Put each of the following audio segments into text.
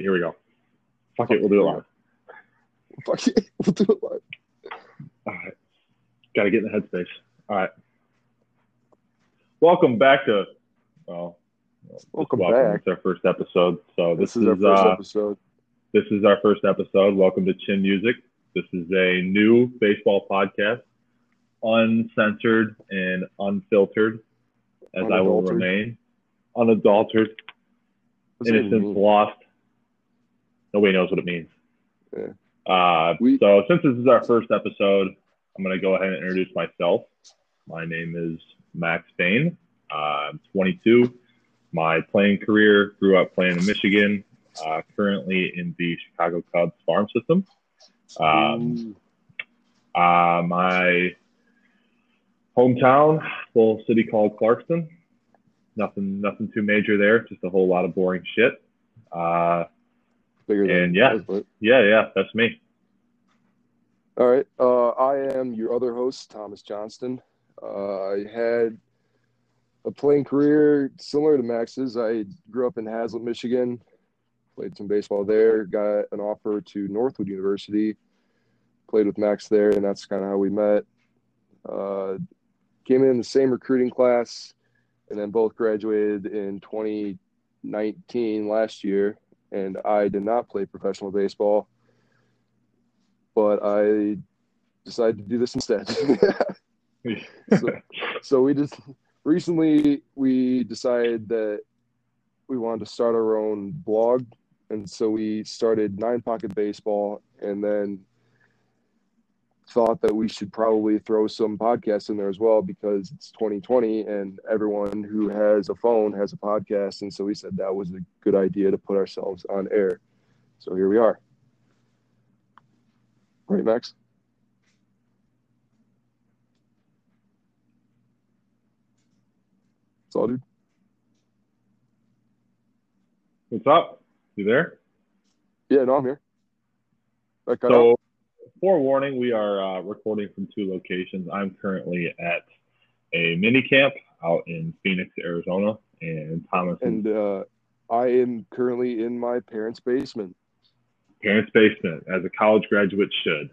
it. Here we go. Fuck it. We'll do it live. Fuck it. We'll do it live. All right. Got to get in the headspace. All right. Welcome back to, well, just Welcome back. It's our first episode. So this, This is our first uh, episode. this is our first episode. Welcome to Chin Music. This is a new baseball podcast, uncensored and unfiltered, as I will remain, unadulterated, What's innocence lost. Nobody knows what it means. Yeah. Uh, We- so since this is our first episode, I'm going to go ahead and introduce myself. My name is Max Bain. Uh, I'm 22. My playing career grew up playing in Michigan. Uh, currently in the Chicago Cubs farm system. Um, uh, my hometown, little city called Clarkston. Nothing, nothing too major there. Just a whole lot of boring shit. Bigger than and yeah. but- yeah, yeah, that's me. All right. Uh, I am your other host, Thomas Johnston. Uh, I had a playing career similar to Max's. I grew up in Haslett, Michigan, played some baseball there, got an offer to Northwood University, played with Max there, and that's kind of how we met. Uh, came in the same recruiting class, and then both graduated in 2019 last year. And I did not play professional baseball but I decided to do this instead. so, so we just recently we decided that we wanted to start our own blog, and so we started Nine Pocket Baseball, and then thought that we should probably throw some podcasts in there as well because it's 2020 and everyone who has a phone has a podcast, and so we said that was a good idea to put ourselves on air. So here we are. Right, Max? That's all, dude. What's up? You there? Yeah, no, I'm here. I cut out. Forewarning, we are uh, recording from two locations. I'm currently at a mini camp out in Phoenix, Arizona, and Thomas and uh, I am currently in my parents' basement. parents' basement, as a college graduate should.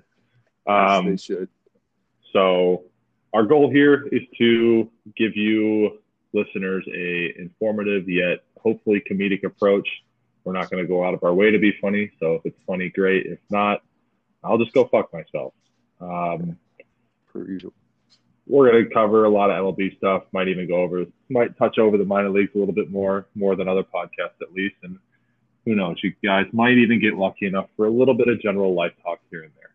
Um, they should. So our goal here is to give you listeners a informative yet hopefully comedic approach. We're not going to go out of our way to be funny. So if it's funny, great. If not, I'll just go fuck myself. Um, Per usual. we're going to cover a lot of MLB stuff. Might even go over, might touch over the minor leagues a little bit more, more than other podcasts at least. And who knows, you guys might even get lucky enough for a little bit of general life talk here and there.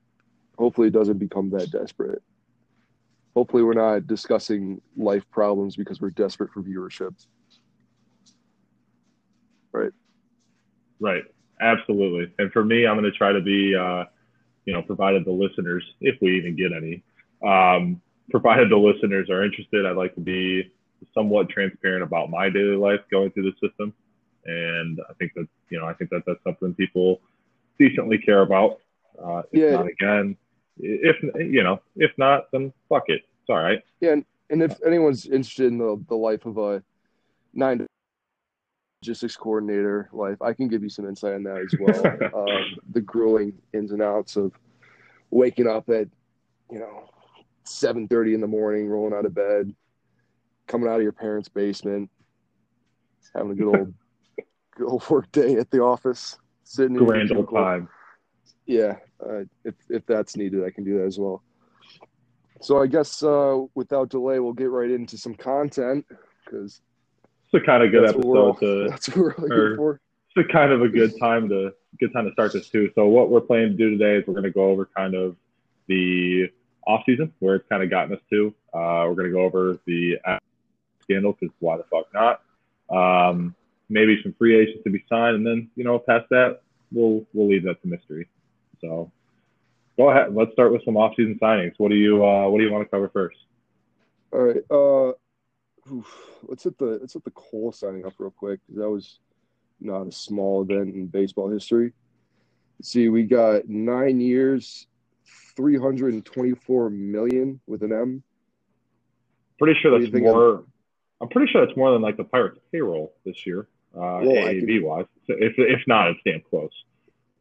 Hopefully, it doesn't become that desperate. Hopefully, we're not discussing life problems because we're desperate for viewership. Right. Right. Absolutely. And for me, I'm going to try to be, uh, you know, provided the listeners, if we even get any, um, provided the listeners are interested, I'd like to be somewhat transparent about my daily life going through the system. And I think that, you know, I think that that's something people decently care about. Uh, if Yeah. not, again, if, you know, if not, then fuck it. It's all right. Yeah, and, and if anyone's interested in the, the life of a nine to logistics coordinator life, I can give you some insight on that as well. um, the grueling ins and outs of waking up at, you know, seven thirty in the morning, rolling out of bed, coming out of your parents' basement, having a good old good old work day at the office, sitting in Grand old time. Yeah, uh, if if that's needed, I can do that as well. So I guess uh, without delay, we'll get right into some content because It's a kind of good that's what all, episode to, that's what we're here for. it's a kind of a good time to good time to start this too. So what we're planning to do today is we're going to go over kind of the off season where it's kind of gotten us to. Uh, we're going to go over the scandal because why the fuck not? Um, maybe some free agents to be signed, and then you know past that we'll we'll leave that to mystery. So go ahead. Let's start with some off season signings. What do you uh, what do you want to cover first? All right, uh, oof, let's hit the let's hit the Cole signing up real quick 'cause that was not a small event in baseball history. See, we got nine years, three hundred and twenty-four million with an M. Pretty sure that's of- more. I'm pretty sure that's more than like the Pirates payroll this year. uh, AAV wise. If if not, it's damn close.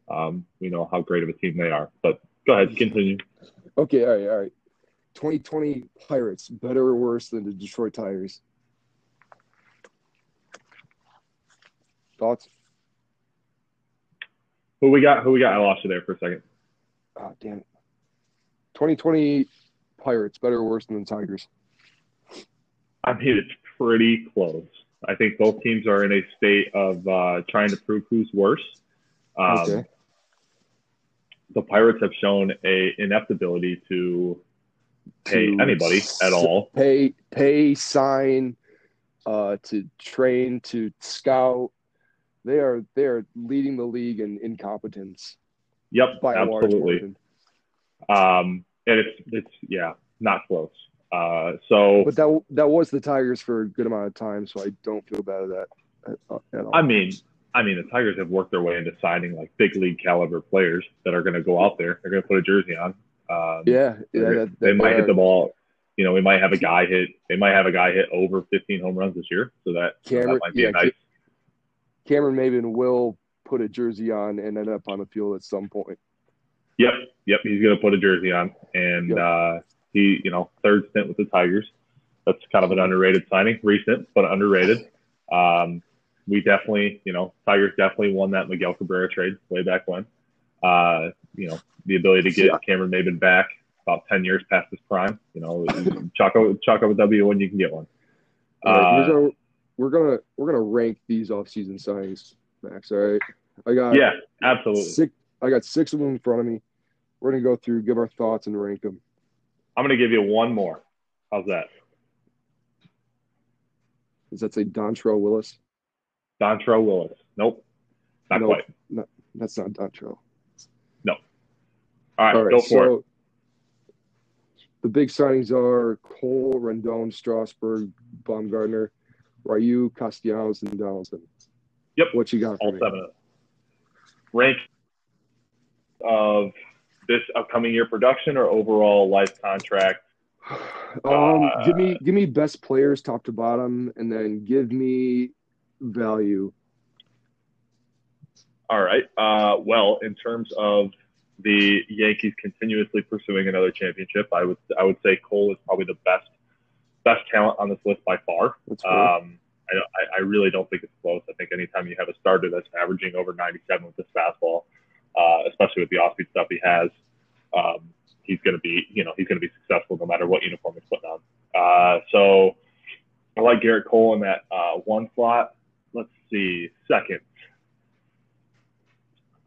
Um, we know how great of a team they are. But go ahead, continue. Okay, all right, all right. 2020 Pirates, better or worse than the Detroit Tigers? Thoughts? Who we got? Who we got? I lost you there for a second. Oh, damn it. 2020 Pirates, better or worse than the Tigers? I mean, it's pretty close. I think both teams are in a state of uh, trying to prove who's worse. Um, okay. The Pirates have shown a ineptability to pay anybody at all. Pay, pay, sign, uh, to train, to scout. They are they are leading the league in incompetence. Yep, by absolutely. Um, and it's it's yeah, not close. Uh, so, but that that was the Tigers for a good amount of time, so I don't feel bad at that at, at all. I mean, I mean, the Tigers have worked their way into signing like big league caliber players that are going to go out there. They're going to put a jersey on. Um, yeah, yeah that, they might hit the ball. You know, we might have a guy hit. They might have a guy hit over 15 home runs this year, so that, Cameron, that might be yeah, nice. Cameron Maybin will put a jersey on and end up on the field at some point. Yep, yep. He's going to put a jersey on, and yep. uh, he, you know, third stint with the Tigers. That's kind of an underrated signing, recent but underrated. Um, we definitely, you know, Tigers definitely won that Miguel Cabrera trade way back when. Uh, you know, the ability to get yeah. Cameron Maybin back about 10 years past his prime. You know, chalk up, chalk up a W when you can get one. Right, uh, we're gonna we're gonna rank these offseason signings, Max. All right, I got yeah, absolutely. Six, I got six of them in front of me. We're gonna go through, give our thoughts, and rank them. I'm gonna give you one more. How's that? Does that say Dontrelle Willis? Dontrelle Willis. Nope. Not nope, quite. No, that's not Dontrelle. All right, All right go for so it. The big signings are Cole, Rendon, Strasburg, Bumgarner, Ryu, Castellanos, and Donaldson. Yep. What you got? All me? seven of them. Rank of this upcoming year production or overall life contract? Um, uh, give me give me best players top to bottom, and then give me value. All right. Uh, well, in terms of the Yankees continuously pursuing another championship, I would I would say Cole is probably the best best talent on this list by far. Um, I, I really don't think it's close. I think anytime you have a starter that's averaging over 97 with this fastball, uh, especially with the off-speed stuff he has, um, he's going to be, you know, he's going to be successful no matter what uniform he's putting on. Uh, so I like Gerrit Cole in that uh, one slot. Let's see, second.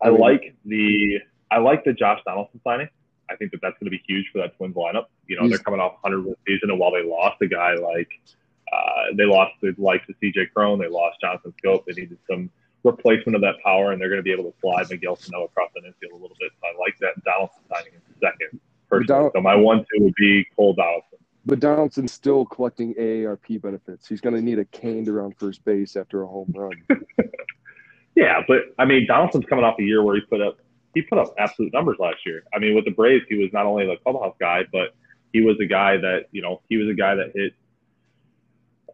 I like the I like the Josh Donaldson signing. I think that that's going to be huge for that Twins lineup. You know, he's, they're coming off 100 win season, and while they lost a guy like uh, they lost the likes of CJ Cron, they lost Jonathan Schoop, they needed some replacement of that power, and they're going to be able to slide Miguel Sano across the infield a little bit. So I like that Donaldson signing in second. Personally. so my one two would be Cole Donaldson. But Donaldson's still collecting AARP benefits. He's going to need a cane around first base after a home run. yeah, but I mean, Donaldson's coming off a year where he put up he put up absolute numbers last year. I mean, with the Braves, he was not only the clubhouse guy, but he was a guy that you know he was a guy that hit.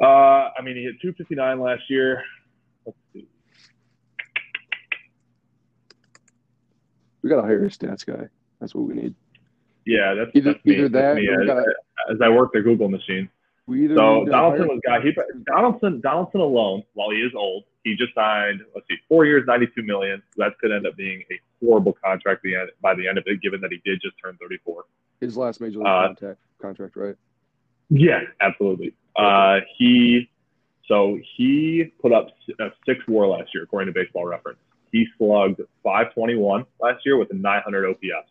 Uh, I mean, he hit 259 last year. Let's see. We got to hire a stats guy. That's what we need. Yeah, that's either, that's either that. That's as, gotta, as, I work the Google machine. We either so Donaldson was guy. He Donaldson Donaldson alone, while he is old, he just signed. Let's see, four years, ninety-two million. That could end up being a horrible contract the end, by the end of it, given that he did just turn thirty-four. His last major league uh, contract, contract, right? Yeah, absolutely. Uh, he so he put up a six WAR last year, according to Baseball Reference. He slugged 521 last year with a 900 OPS.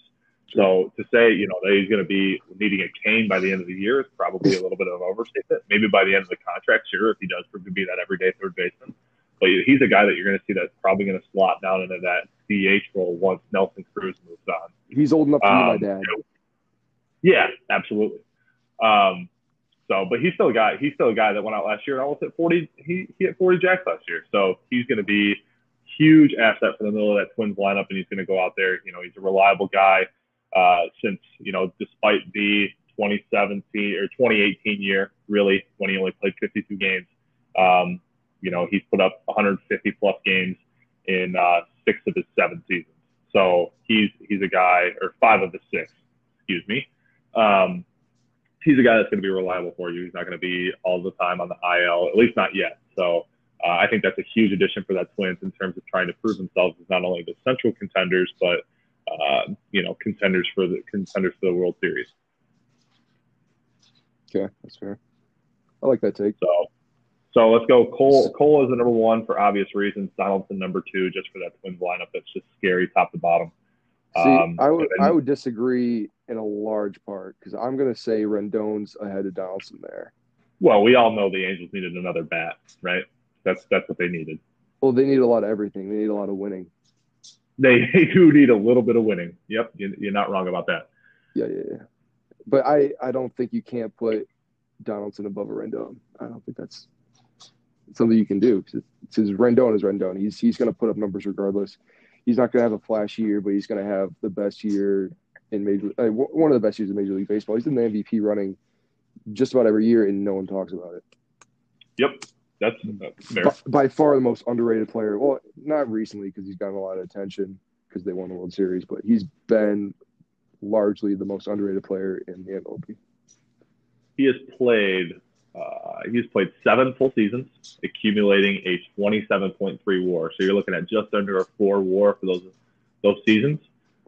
So to say, you know, that he's going to be needing a cane by the end of the year is probably a little bit of an overstatement. Maybe by the end of the contract, sure, if he does prove to be that everyday third baseman. But he's a guy that you're going to see that's probably going to slot down into that DH role once Nelson Cruz moves on. He's old enough to um, be my dad. Yeah, absolutely. Um, so, but he's still a guy. He's still a guy that went out last year and almost hit 40. He, he hit 40 jacks last year. So he's going to be huge asset for the middle of that Twins lineup, and he's going to go out there. You know, he's a reliable guy. Uh, since you know, despite the 2017 or 2018 year, really when he only played 52 games, um, You know, he's put up 150 plus games in uh, six of his seven seasons. So he's he's a guy, or five of the six, excuse me. Um, he's a guy that's going to be reliable for you. He's not going to be all the time on the IL, at least not yet. So uh, I think that's a huge addition for that Twins in terms of trying to prove themselves as not only the central contenders, but uh, you know contenders for the contenders for the World Series. Okay, that's fair. I like that take. So, so let's go. Cole Cole is the number one for obvious reasons. Donaldson number two, just for that Twins lineup that's just scary top to bottom. See, um, I would I would disagree in a large part because I'm going to say Rendon's ahead of Donaldson there. Well, we all know the Angels needed another bat, right? That's that's what they needed. Well, they need a lot of everything. They need a lot of winning. They, they do need a little bit of winning. Yep, you're not wrong about that. Yeah, yeah, yeah. But I, I don't think you can't put Donaldson above a Rendon. I don't think that's something you can do because Rendon is Rendon. He's he's going to put up numbers regardless. He's not going to have a flash year, but he's going to have the best year in major, uh, one of the best years in Major League Baseball. He's in the MVP running just about every year, and no one talks about it. Yep, that's, that's fair. By, by, far the most underrated player. Well, not recently because he's gotten a lot of attention because they won the World Series, but he's been largely the most underrated player in the MLB. He has played. Uh, he's played seven full seasons, accumulating a 27.3 WAR. So you're looking at just under a four WAR for those those seasons.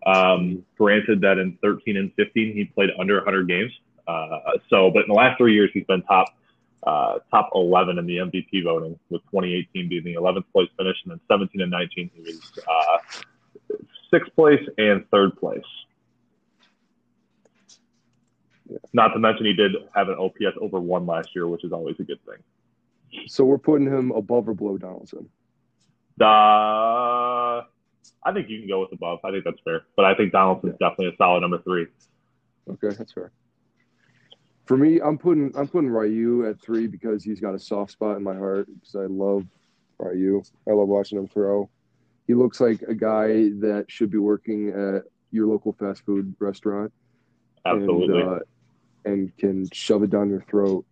Um, granted that in 13 and 15 he played under 100 games. Uh, so, but in the last three years he's been top uh, top 11 in the MVP voting, with 2018 being the 11th place finish, and then 17 and 19 he was uh, sixth place and third place. Not to mention he did have an OPS over one last year, which is always a good thing. So we're putting him above or below Donaldson. The I think you can go with above. I think that's fair, but I think Donaldson's yeah. definitely a solid number three. Okay, that's fair. For me, I'm putting I'm putting Ryu at three because he's got a soft spot in my heart because I love Ryu. I love watching him throw. He looks like a guy that should be working at your local fast food restaurant. Absolutely. And, uh, and can shove it down your throat.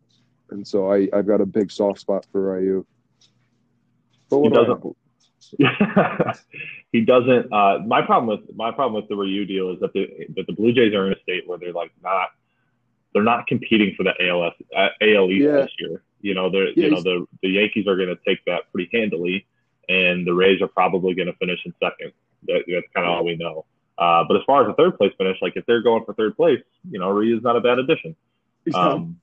And so I, I've got a big soft spot for Ryu. But he doesn't. he doesn't. Uh, my problem with my problem with the Ryu deal is that the that the Blue Jays are in a state where they're like not they're not competing for the ALS uh, AL East yeah. this year. You know, they're yeah, you know the the Yankees are going to take that pretty handily, and the Rays are probably going to finish in second. That, that's kind of all we know. Uh, but as far as the third place finish, like if they're going for third place, you know, Ryu is not a bad addition. Um,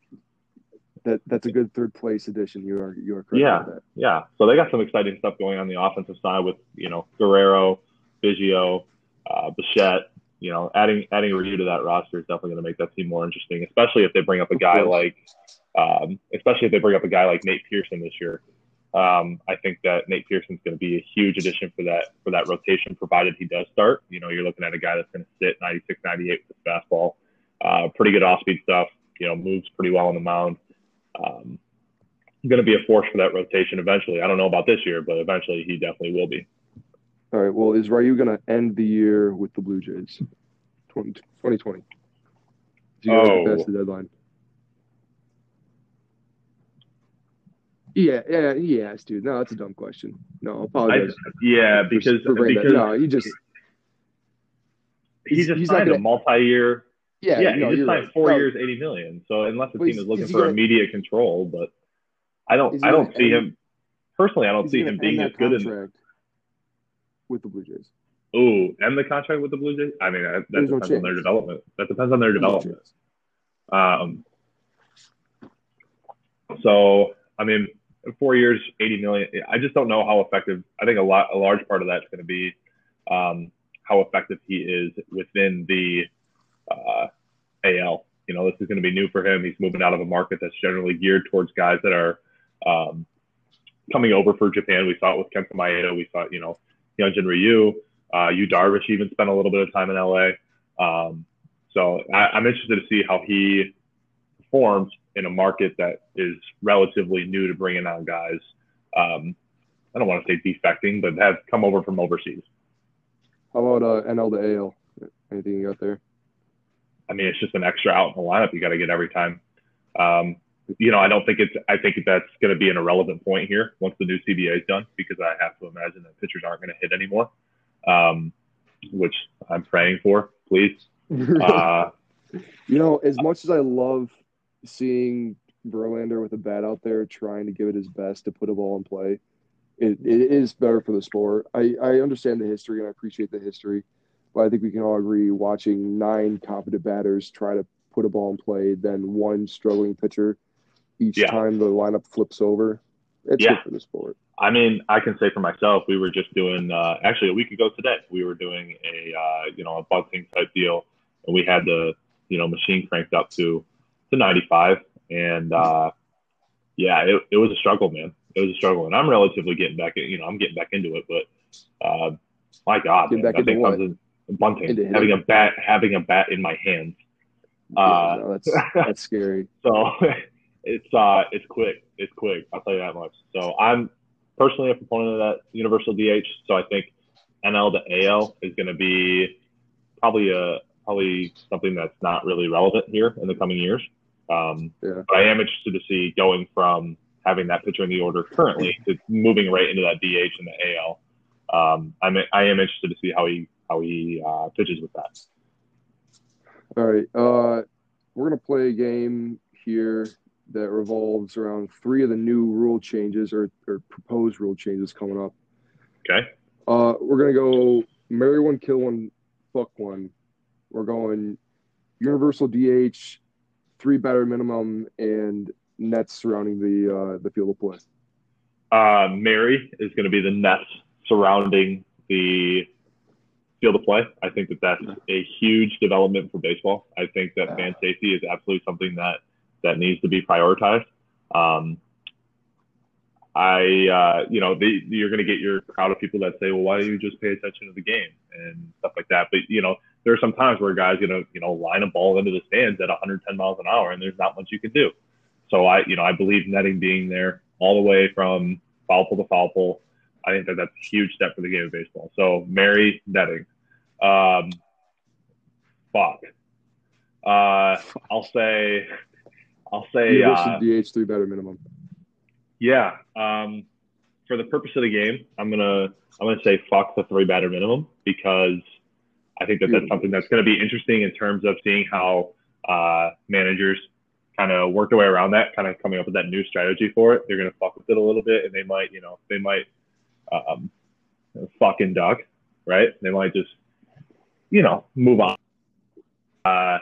that that's a good third place addition. You are you are correct. Yeah, yeah. So they got some exciting stuff going on the offensive side with you know Guerrero, Biggio, uh, Bichette, you know, adding adding Ryu to that roster is definitely going to make that team more interesting, especially if they bring up a guy like, um, especially if they bring up a guy like Nate Pearson this year. Um, I think that Nate Pearson's going to be a huge addition for that for that rotation, provided he does start. You know, you're looking at a guy that's going to sit 96, 98 with the fastball, uh, pretty good off speed stuff. You know, moves pretty well on the mound. Um, going to be a force for that rotation eventually. I don't know about this year, but eventually he definitely will be. All right. Well, is Ryu going to end the year with the Blue Jays? 2020. Do you oh. the deadline? Yeah, yeah, yes, dude. No, that's a dumb question. No, apologize. I, yeah, because for, because no, you just he just he's signed gonna, a multi-year. Yeah, yeah, no, he just signed right. four no. years, eighty million. So unless the team is looking for gonna, immediate control, but I don't, I don't see him personally. I don't see him being as good in with the Blue Jays. Oh, and the contract with the Blue Jays. I mean, that, that depends no on their development. That depends on their development. Um. So, I mean, four years, eighty million. I just don't know how effective. I think a lot, a large part of that's going to be um, how effective he is within the uh, AL. You know, this is going to be new for him. He's moving out of a market that's generally geared towards guys that are um, coming over for Japan. We saw it with Kenta Maeda. We saw, you know, Hyunjin Ryu. Uh, Yu Darvish even spent a little bit of time in LA. Um, so I, am interested to see how he performs in a market that is relatively new to bringing on guys. Um, I don't want to say defecting, but have come over from overseas. How about uh, NL to AL? Anything you got there? I mean, it's just an extra out in the lineup you got to get every time. Um, you know, I don't think it's. I think that's going to be an irrelevant point here once the new CBA is done, because I have to imagine that pitchers aren't going to hit anymore, um, which I'm praying for. Please. Uh, you know, as much as I love seeing Verlander with a bat out there trying to give it his best to put a ball in play, it, it is better for the sport. I, I understand the history and I appreciate the history, but I think we can all agree watching nine competent batters try to put a ball in play then one struggling pitcher each Yeah. time the lineup flips over. It's Yeah. good for the sport. I mean, I can say for myself, we were just doing uh, actually a week ago today. We were doing a uh, you know a bunting type deal, and we had the you know machine cranked up to to 95, and uh, yeah, it, it was a struggle, man. It was a struggle, and I'm relatively getting back. in- You know, I'm getting back into it, but uh, my God, man, back that thing into comes in bunting, Into hitting. having a bat, having a bat in my hands. Yeah, Uh, no, that's that's scary. So it's uh it's quick. It's quick. I'll tell you that much. So I'm personally a proponent of that universal DH. So I think NL to AL is going to be probably a probably something that's not really relevant here in the coming years. Um, Yeah. But I am interested to see going from having that pitcher in the order currently to moving right into that DH in the AL. Um, I'm I am interested to see how he how he uh, pitches with that. All right. Uh, we're going to play a game here that revolves around three of the new rule changes or, or proposed rule changes coming up. Okay. Uh, we're going to go marry one, kill one, fuck one. We're going universal DH, three batter minimum, and nets surrounding the uh, the field of play. uh, Mary is going to be the nets surrounding the field of play. I think that that's a huge development for baseball. I think that fan safety is absolutely something that that needs to be prioritized. Um, I, uh, you know, the, you're going to get your crowd of people that say, well, why don't you just pay attention to the game and stuff like that? But, you know, there are some times where guys, you know, you know, line a ball into the stands at 110 miles an hour and there's not much you can do. So I, you know, I believe netting being there all the way from foul pole to foul pole. I think that that's a huge step for the game of baseball. So Mary netting. Um, fuck. Uh, I'll say, I'll say, uh, DH, three batter minimum. yeah. Um, for the purpose of the game, I'm gonna I'm gonna say fuck the three batter minimum because I think that that's something that's going to be interesting in terms of seeing how uh, managers kind of work their way around that, kind of coming up with that new strategy for it. They're going to fuck with it a little bit, and they might, you know, they might um, fucking duck, right? They might just, you know, move on. Uh,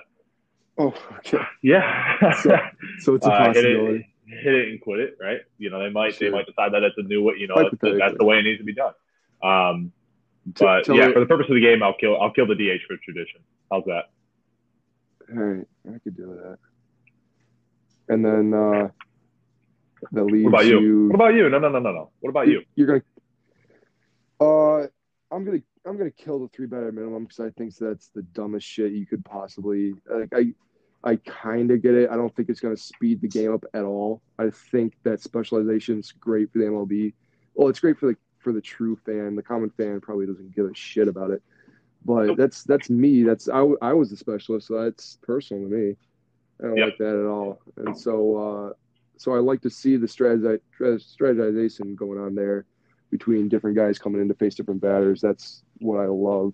Oh, okay. yeah. So- So it's a Uh, hit it, possibility. hit it and quit it, right? You know, they might they might decide that it's a new way. You know, that's, the- that's the way it needs to be done. Um, but yeah, for the purpose of the game, I'll kill I'll kill the DH for tradition. How's that? All right, I could do that. And then uh, that leaves What about you? What about you? No, no, no, no, no. What about you? You're gonna. Uh, I'm gonna I'm gonna kill the three batter minimum because I think that's the dumbest shit you could possibly. Like I, I kind of get it. I don't think it's gonna speed the game up at all. I think that specialization's great for the MLB. Well, it's great for the for the true fan. The common fan probably doesn't give a shit about it. But that's that's me. That's I, I was the specialist, so that's personal to me. I don't Yep. like that at all. And so uh, so I like to see the strategi- strategization going on there between different guys coming in to face different batters. That's what I love.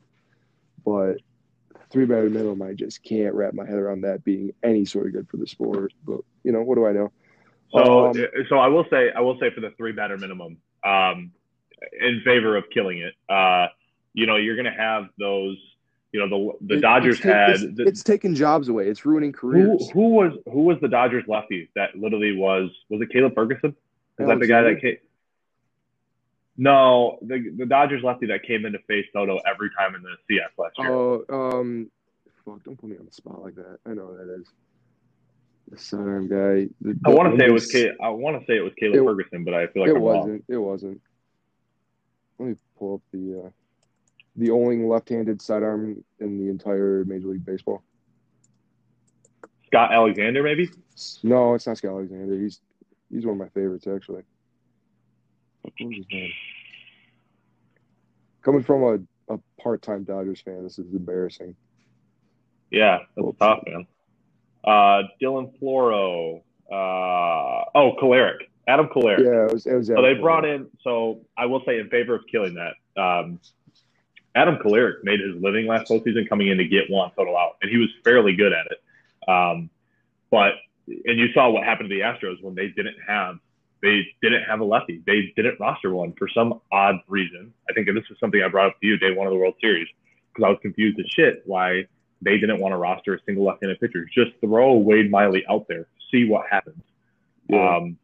But three batter minimum, I just can't wrap my head around that being any sort of good for the sport. But you know, what do I know? So, Um, so I will say, I will say for the three batter minimum, um, in favor of killing it. Uh, you know, you're going to have those. You know, the the It- Dodgers it's, had. It's, the, it's taking jobs away. It's ruining careers. who was who was the Dodgers lefty that literally was was it Caleb Ferguson? Is that the guy that came? No, the the Dodgers lefty that came in to face Soto every time in the CS last year. Oh, um, fuck! Don't put me on the spot like that. I know who that is. The sidearm guy. The, I want to say it was I want to say it was Caleb It- Ferguson, but I feel like it I'm wasn't. It wasn't. Let me pull up the uh, the only left-handed sidearm in the entire Major League Baseball. Scott Alexander, maybe. No, it's not Scott Alexander. He's he's one of my favorites actually. What was his name? Coming from a, a part-time Dodgers fan, this is embarrassing. Yeah, that's tough, man. Uh, Dylan Floro. uh, oh, Kolarek, Adam Kolarek. Yeah, it was. It was so they brought in. So I will say in favor of killing that. Um, Adam Kolarek made his living last postseason coming in to get Juan Soto out, and he was fairly good at it. Um, but and you saw what happened to the Astros when they didn't have they didn't have a lefty. They didn't roster one for some odd reason. I think this is something I brought up to you day one of the World Series because I was confused as shit why they didn't want to roster a single left-handed pitcher. Just throw Wade Miley out there, see what happens. Yeah. Um,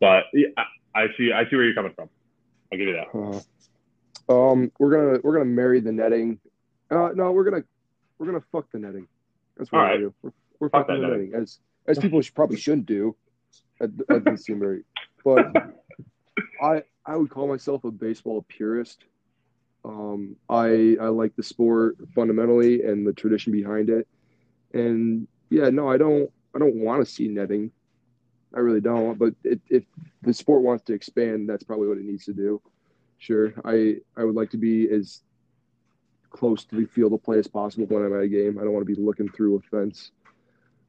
but yeah, I see, I see where you're coming from. I'll give you that. Uh, um, we're gonna we're gonna marry the netting. Uh, no, we're gonna we're gonna fuck the netting. That's what All right. do. We're, we're fucking the netting. netting as as people should, probably shouldn't do. At, at very, but I I would call myself a baseball purist. Um, I I like the sport fundamentally and the tradition behind it, and yeah, no, I don't I don't want to see netting. I really don't. But it, if the sport wants to expand, that's probably what it needs to do. Sure, I I would like to be as close to the field of play as possible when I'm at a game. I don't want to be looking through a fence.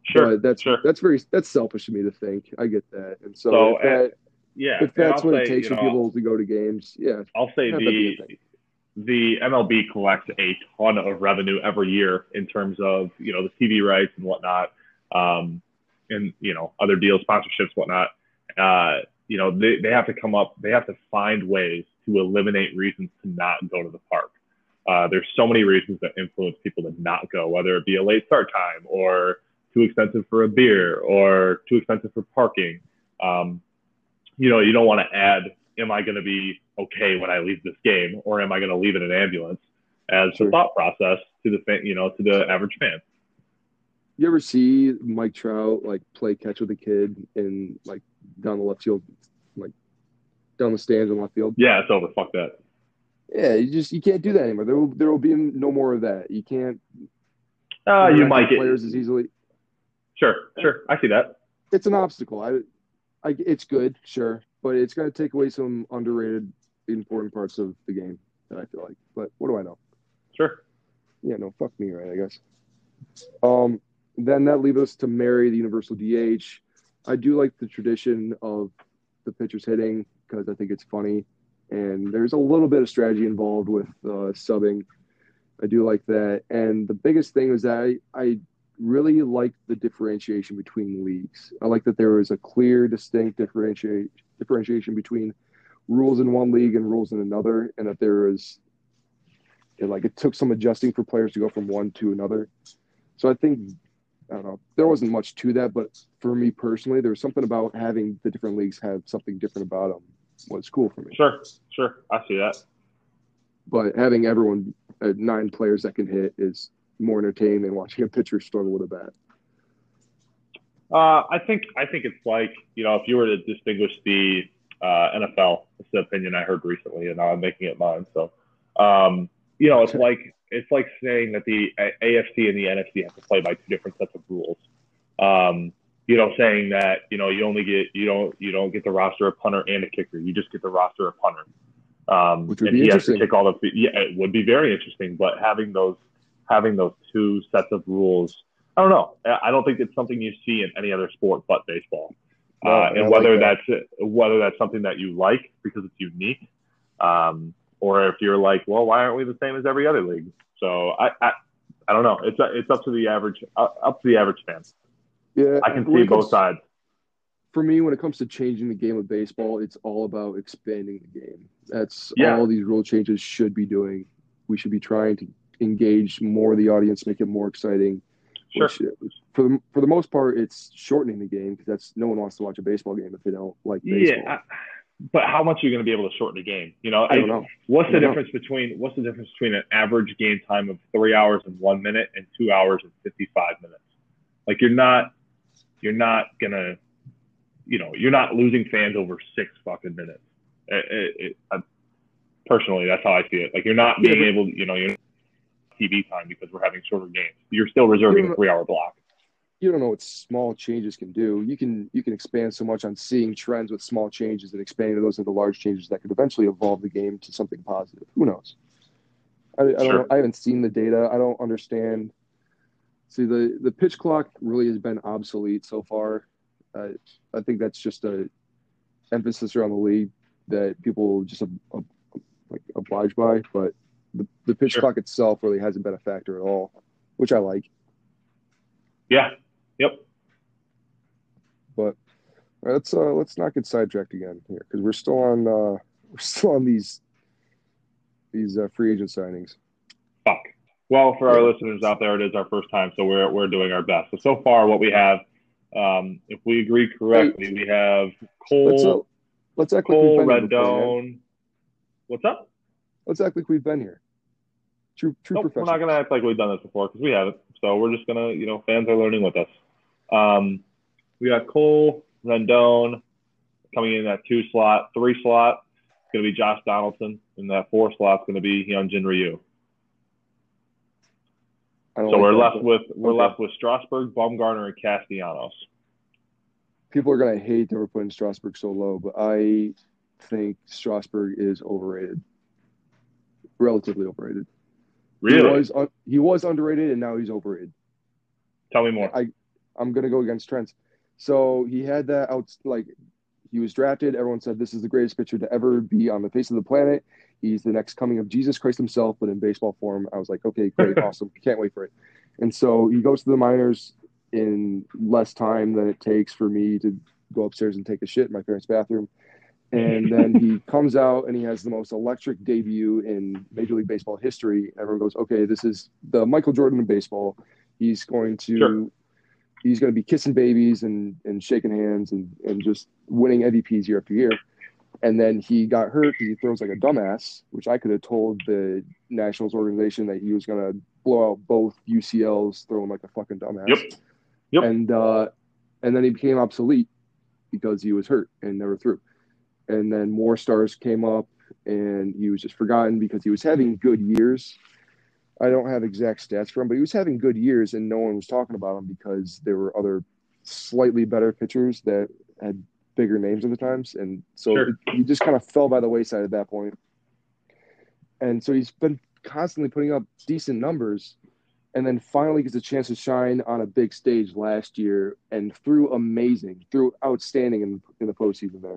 Sure, but that's sure. that's very that's selfish of me to think. I get that, and so, So, if, that, Yeah, if that's what I'll it takes for know, people to go to games, yeah, I'll say have that be the the MLB collects a ton of revenue every year in terms of you know the TV rights and whatnot, um, and you know other deals, sponsorships, whatnot. Uh, you know they, they have to come up, they have to find ways to eliminate reasons to not go to the park. Uh, there's so many reasons that influence people to not go, whether it be a late start time or too expensive for a beer or too expensive for parking. Um, you know, you don't want to add, am I going to be okay when I leave this game or am I going to leave in an ambulance as Sure. the thought process to the, you know, to the average fan. You ever see Mike Trout like play catch with a kid in like down the left field, like down the stands in left field? Yeah, it's over. Fuck that. Yeah, you just you can't do that anymore. There will there will be no more of that. You can't. Uh, you might get, players as easily. sure, sure. I see that. It's an obstacle. I, I it's good, sure, but it's going to take away some underrated, important parts of the game that I feel like. But what do I know? Sure. Yeah, no, fuck me, right? I guess. Um, then that leaves us to marry the universal DH. I do like the tradition of the pitchers hitting because I think it's funny, and there's a little bit of strategy involved with uh, subbing. I do like that, and the biggest thing is that I, I really like the differentiation between leagues. I like that there is a clear, distinct differentiate differentiation between rules in one league and rules in another, and that there is it, like it took some adjusting for players to go from one to another. So I think I don't know. There wasn't much to that, but for me personally, there was something about having the different leagues have something different about them was cool for me. Sure, sure. I see that. But having everyone uh, nine players that can hit is more entertaining than watching a pitcher struggle with a bat. Uh, I think I think it's like you know if you were to distinguish the uh, NFL, it's the opinion I heard recently, and now I'm making it mine. So, um, you know, it's like it's like saying that the AFC and the NFC have to play by two different sets of rules. Um, you know, saying that you know you only get you don't you don't get the roster a punter and a kicker, you just get the roster a punter. Um, Which would and be he has to kick all the yeah, it would be very interesting. But having those having those two sets of rules I don't know. I don't think it's something you see in any other sport but baseball. No, uh, and like whether that. that's whether that's something that you like because it's unique, um, or if you're like, well, why aren't we the same as every other league? So I, I, I don't know. It's it's up to the average uh, up to the average fan. Yeah, I can see comes- both sides. For me, when it comes to changing the game of baseball, it's all about expanding the game. That's Yeah. all these rule changes should be doing. We should be trying to engage more of the audience, make it more exciting. Sure. Which, for the for the most part, it's shortening the game because that's no one wants to watch a baseball game if they don't like baseball. Yeah, I, but how much are you going to be able to shorten a game? You know, I don't know. what's the don't know. difference between what's the difference between an average game time of three hours and one minute and two hours and fifty five minutes? Like you're not you're not gonna you know you're not losing fans over six fucking minutes. It, it, it, I, personally, that's how I see it. Like you're not being able, you know, you're TV time because we're having shorter games. You're still reserving a three hour block. You don't know what small changes can do. You can you can expand so much on seeing trends with small changes and expanding those into large changes that could eventually evolve the game to something positive. Who knows? I, I don't Sure. know. I haven't seen the data. I don't understand. See the the pitch clock really has been obsolete so far. Uh, I think that's just a emphasis around the league that people just like oblige by. But the, the pitch Sure. clock itself really hasn't been a factor at all, which I like. Yeah. Yep. But let's uh, let's not get sidetracked again here because we're still on uh, we're still on these these uh, free agent signings. Fuck. Well, for our listeners out there, it is our first time, so we're we're doing our best. So so far, what we have, um, if we agree correctly, we have Let's uh, Cole, let's act Cole, like we've been here. Rendon. What's up? Let's act like we've been here. True, true Nope, we're not gonna act like we've done this before because we haven't. So we're just gonna, you know, fans are learning with us. Um, we got Cole Rendon coming in that two slot, three slot. It's gonna be Josh Donaldson, and that four slot's gonna be Hyunjin Ryu. So like we're left with we're okay. left with Strasburg, Bumgarner, and Castellanos. people are gonna hate that we're putting Strasburg so low, but I think Strasburg is overrated, relatively overrated. He Really? was un- he was underrated, and now he's overrated. Tell me more. I I'm gonna go against trends. So he had that out like he was drafted. Everyone said this is the greatest pitcher to ever be on the face of the planet. He's the next coming of Jesus Christ himself, but in baseball form. I was like, okay, great, awesome, can't wait for it. And so he goes to the minors in less time than it takes for me to go upstairs and take a shit in my parents' bathroom. And then he comes out and he has the most electric debut in Major League Baseball history. Everyone goes, okay, this is the Michael Jordan of baseball. He's going to Sure. He's going to be kissing babies and, and shaking hands and, and just winning MVPs year after year. And then he got hurt. Because he throws like a dumbass, which I could have told the Nationals organization that he was going to blow out both UCLs, throwing like a fucking dumbass. Yep. Yep. And uh, and then he became obsolete because he was hurt and never threw. And then more stars came up, and he was just forgotten because he was having good years. I don't have exact stats for him, but he was having good years, and no one was talking about him because there were other slightly better pitchers that had bigger names at the times, and so Sure. he just kind of fell by the wayside at that point. And so he's been constantly putting up decent numbers, and then finally gets a chance to shine on a big stage last year and threw amazing, threw outstanding in, in the postseason there.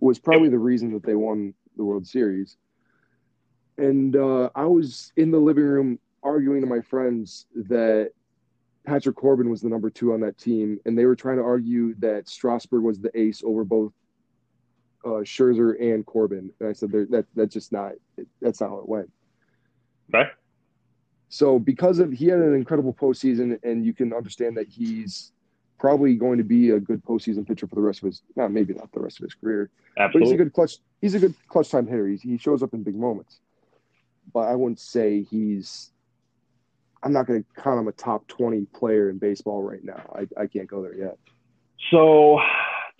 Was probably the reason that they won the World Series. And uh, I was in the living room arguing to my friends that Patrick Corbin was the number two on that team, and they were trying to argue that Strasburg was the ace over both uh, Scherzer and Corbin. And I said that that's just not that's not how it went. Okay. So because of he had an incredible postseason, and you can understand that he's probably going to be a good postseason pitcher for the rest of his not maybe not the rest of his career, Absolutely. but he's a good clutch. He's a good clutch time hitter. He's, he shows up in big moments, but I wouldn't say he's. I'm not going to count him a top 20 player in baseball right now. I, I can't go there yet. So,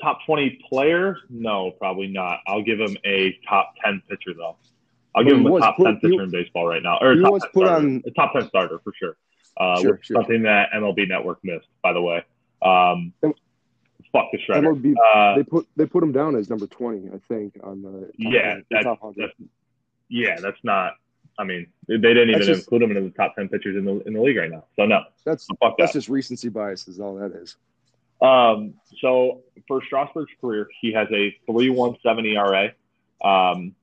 top 20 player? No, probably not. I'll give him a top 10 pitcher, though. I'll But give him a top put- 10 he- pitcher in baseball right now. Or a he top was 10 put starter. on- a top 10 starter for sure. Uh, Sure, sure. Something that MLB Network missed, by the way. Um, fuck the shredder. MLB, Uh, they put they put him down as number 20, I think, on the top, Yeah, the that's- yeah, that's not. I mean, they didn't even just- include him in the top 10 pitchers in the in the league right now. So no, That's that's that. just recency bias, is all that is. Um, so for Strasburg's career, he has a 3.17 ERA. Um,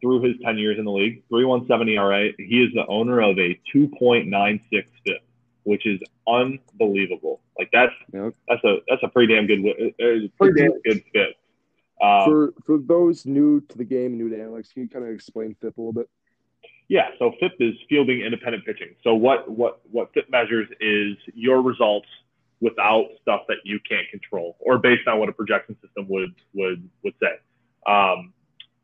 through his 10 years in the league, 3.17 ERA. He is the owner of a 2.96 FIP, which is unbelievable. Like that's Yep. that's a that's a pretty damn good wi- uh, pretty damn good FIP. Um, for for those new to the game, new to analytics, can you kind of explain FIP a little bit? Yeah, so FIP is fielding independent pitching. So what what what FIP measures is your results without stuff that you can't control, or based on what a projection system would would would say. Um,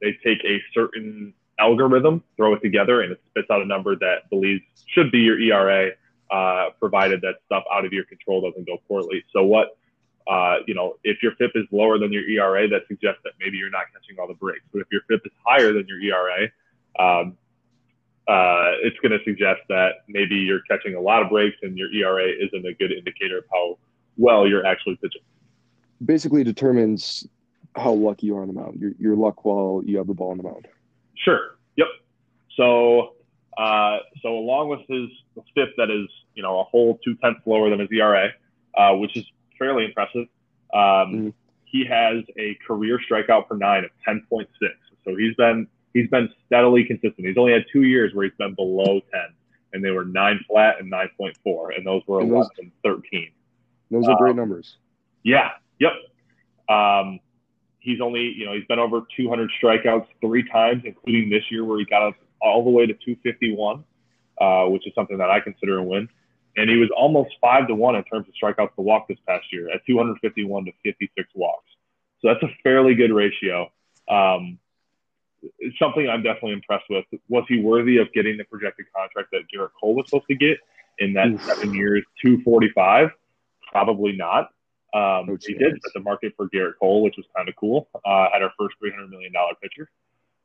they take a certain algorithm, throw it together, and it spits out a number that believes should be your ERA, uh, provided that stuff out of your control doesn't go poorly. So what uh, you know, if your FIP is lower than your ERA, that suggests that maybe you're not catching all the breaks. But if your FIP is higher than your ERA, um, uh, it's going to suggest that maybe you're catching a lot of breaks and your ERA isn't a good indicator of how well you're actually pitching. Basically, determines how lucky you are on the mound. Your your luck while you have the ball on the mound. Sure. Yep. So, uh, so along with his FIP that is, you know, a whole two tenths lower than his ERA, uh, which is fairly impressive. Um, mm-hmm. He has a career strikeout per nine of 10.6. So he's been he's been steadily consistent. He's only had two years where he's been below 10, and they were nine flat and 9.4, and those were and those, 11 and 13. Those are great um, numbers. Yeah. Yep. Um, he's only you know he's been over 200 strikeouts three times, including this year where he got us all the way to 251, uh, which is something that I consider a win. And he was almost five to one in terms of strikeouts to walk this past year at 251 to 56 walks. So that's a fairly good ratio. Um, something I'm definitely impressed with. Was he worthy of getting the projected contract that Gerrit Cole was supposed to get in that Oof. seven years, 245? Probably not. Um, oh, he did set the market for Gerrit Cole, which was kind of cool uh, at our first $300 million pitcher.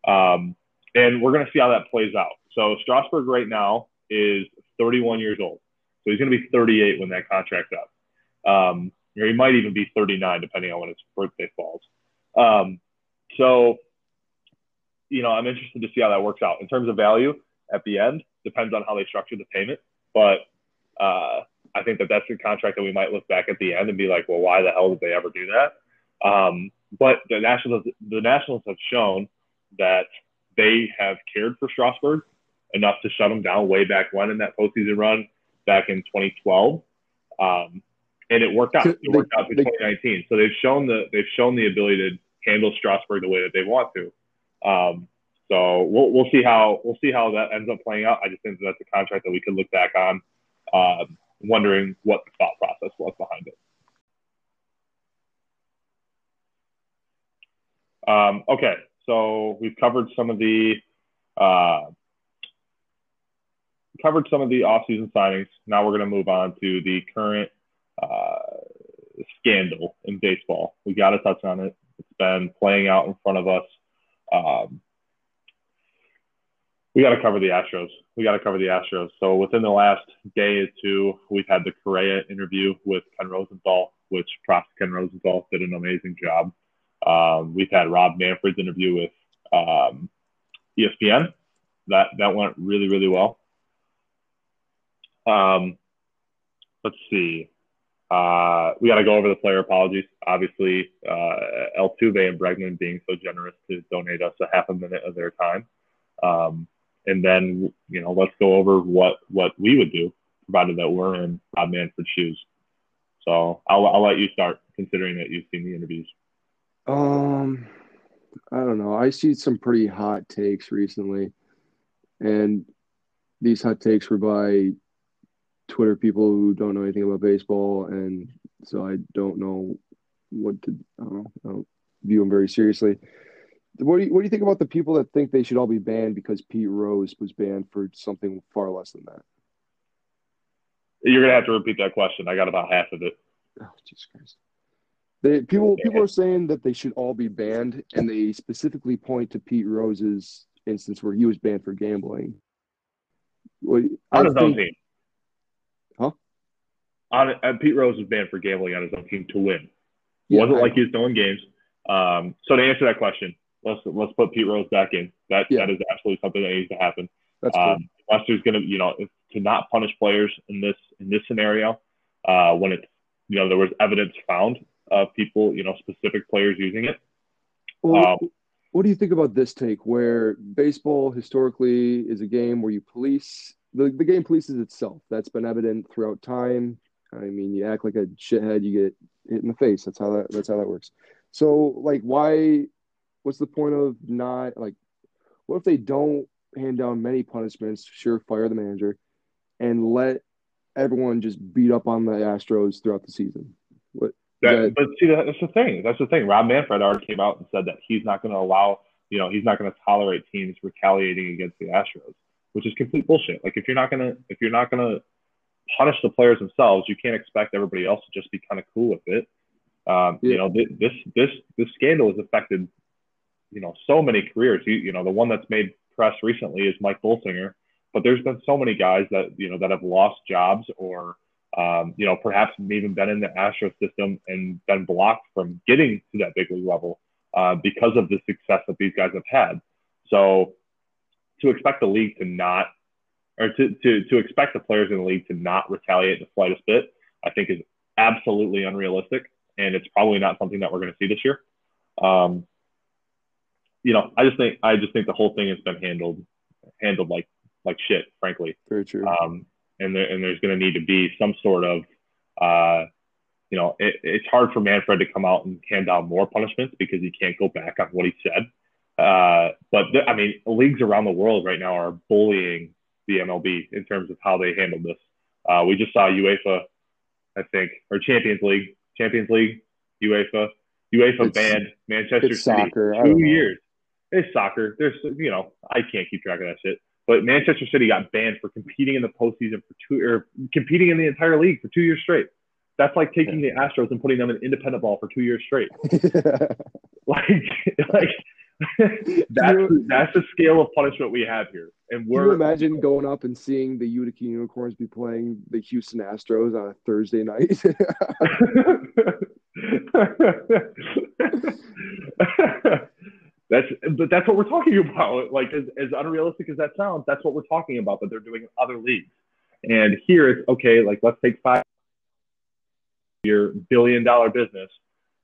Um, and we're going to see how that plays out. So Strasburg right now is 31 years old. So he's going to be 38 when that contract's up. Um, or he might even be 39, depending on when his birthday falls. Um, so you know, I'm interested to see how that works out in terms of value at the end. Depends on how they structure the payment, but uh, I think that that's a contract that we might look back at the end and be like, well, why the hell did they ever do that? Um, but the Nationals, the Nationals have shown that they have cared for Strasburg enough to shut him down way back when in that postseason run back in 2012. Um, and it worked out. It worked out through 2019. So they've shown the they've shown the ability to handle Strasburg the way that they want to. Um, so we'll we'll see how we'll see how that ends up playing out. I just think that that's a contract that we could look back on, um, wondering what the thought process was behind it. Um, okay, so we've covered some of the uh, covered some of the offseason signings. Now we're going to move on to the current uh, scandal in baseball. We got to touch on it. It's been playing out in front of us um, we got to cover the Astros. We got to cover the Astros. So within the last day or two, we've had the Correa interview with Ken Rosenthal, which props Ken Rosenthal did an amazing job. Um, we've had Rob Manfred's interview with um, ESPN. That that went really really well. Um, let's see. Uh, we got to go over the player apologies. Obviously, uh, Altuve and Bregman being so generous to donate us a half a minute of their time. Um, and then, you know, let's go over what, what we would do, provided that we're in Rob Manfred's shoes. So I'll, I'll let you start, considering that you've seen the interviews. Um, I don't know. I see some pretty hot takes recently, and these hot takes were by Twitter people who don't know anything about baseball, and so I don't know what to. I don't, know, I don't view them very seriously. What do you What do you think about the people that think they should all be banned because Pete Rose was banned for something far less than that? You're gonna have to repeat that question. I got about half of it. Oh, Jesus Christ! They, people people are saying that they should all be banned, and they specifically point to Pete Rose's instance where he was banned for gambling. Well, on his own team on Pete Rose was banned for gambling on his own team to win. Yeah, wasn't like he was throwing games. Um, so to answer that question, let's let's put Pete Rose back in. That yeah. that is absolutely something that needs to happen. That's um, unless there's going to you know to not punish players in this in this scenario uh, when it's you know there was evidence found of people you know specific players using it. Well, um, what do you think about this take where baseball historically is a game where you police the, the game polices itself. That's been evident throughout time. I mean, you act like a shithead, you get hit in the face. That's how that that's how that works. So, like, why? What's the point of not like? What if they don't hand down many punishments? Sure, fire the manager, and let everyone just beat up on the Astros throughout the season. What? That, that, but see, that's the thing. That's the thing. Rob Manfred already came out and said that he's not going to allow, you know, he's not going to tolerate teams retaliating against the Astros, which is complete bullshit. Like if you're not gonna, if you're not gonna punish the players themselves, you can't expect everybody else to just be kind of cool with it. Um, yeah. You know, this this this scandal has affected, you know, so many careers. You, you know, the one that's made press recently is Mike Bolsinger, but there's been so many guys that you know that have lost jobs or um, you know perhaps even been in the Astro system and been blocked from getting to that big league level uh, because of the success that these guys have had. So to expect the league to not or to, to, to expect the players in the league to not retaliate the slightest bit, I think is absolutely unrealistic. and it's probably not something that we're going to see this year. Um, you know, I just think I just think the whole thing has been handled handled like like shit, frankly. Very true. Um, and there, and there's going to need to be some sort of, uh, you know, it, it's hard for Manfred to come out and hand down more punishments because he can't go back on what he said. Uh, but th- I mean, leagues around the world right now are bullying the MLB in terms of how they handled this. Uh, we just saw UEFA, I think, or Champions League, Champions League, UEFA, UEFA It's- banned Manchester City soccer. Two years. It's soccer. There's, you know, I can't keep track of that shit. But Manchester City got banned for competing in the postseason for two, or competing in the entire league for two years straight. That's like taking the Astros and putting them in independent ball for two years straight. Like, like that's you- that's the scale of punishment we have here, and Can you we're imagine going up and seeing the Utica Unicorns be playing the Houston Astros on a Thursday night? that's but that's what we're talking about. Like as, as unrealistic as that sounds, that's what we're talking about that they're doing in other leagues. And here it's okay, like let's take five your billion dollar business.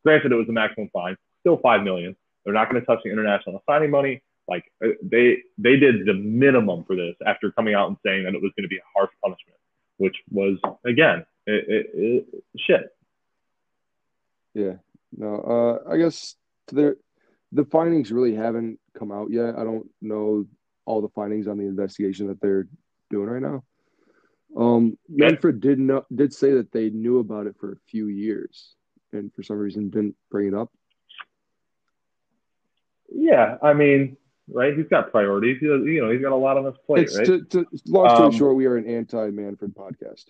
Granted, it was a maximum fine, still five million. They're not going to touch the international signing money. Like uh, they they did the minimum for this after coming out and saying that it was going to be a harsh punishment, which was again it, it, it, shit. yeah. No, uh, I guess the the findings really haven't come out yet. I don't know all the findings on the investigation that they're doing right now. Um, Manfred did know, did say that they knew about it for a few years, and for some reason didn't bring it up. Yeah, I mean, right? He's got priorities. He, you know, he's got a lot on his plate, It's right? to, to, long story Um, short, we are an anti Manfred podcast.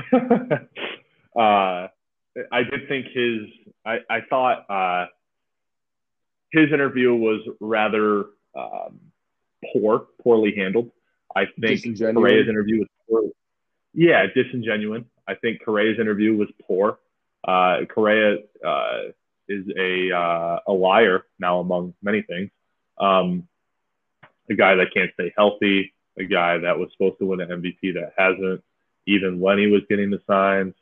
uh, I did think his. I I thought uh, his interview was rather um, poor, poorly handled. I think Correa's interview was poor. Yeah, disingenuous. I think Correa's interview was poor. Uh, Correa uh, is a uh, a liar now, among many things. Um, a guy that can't stay healthy, a guy that was supposed to win an MVP that hasn't, even when he was getting the signs,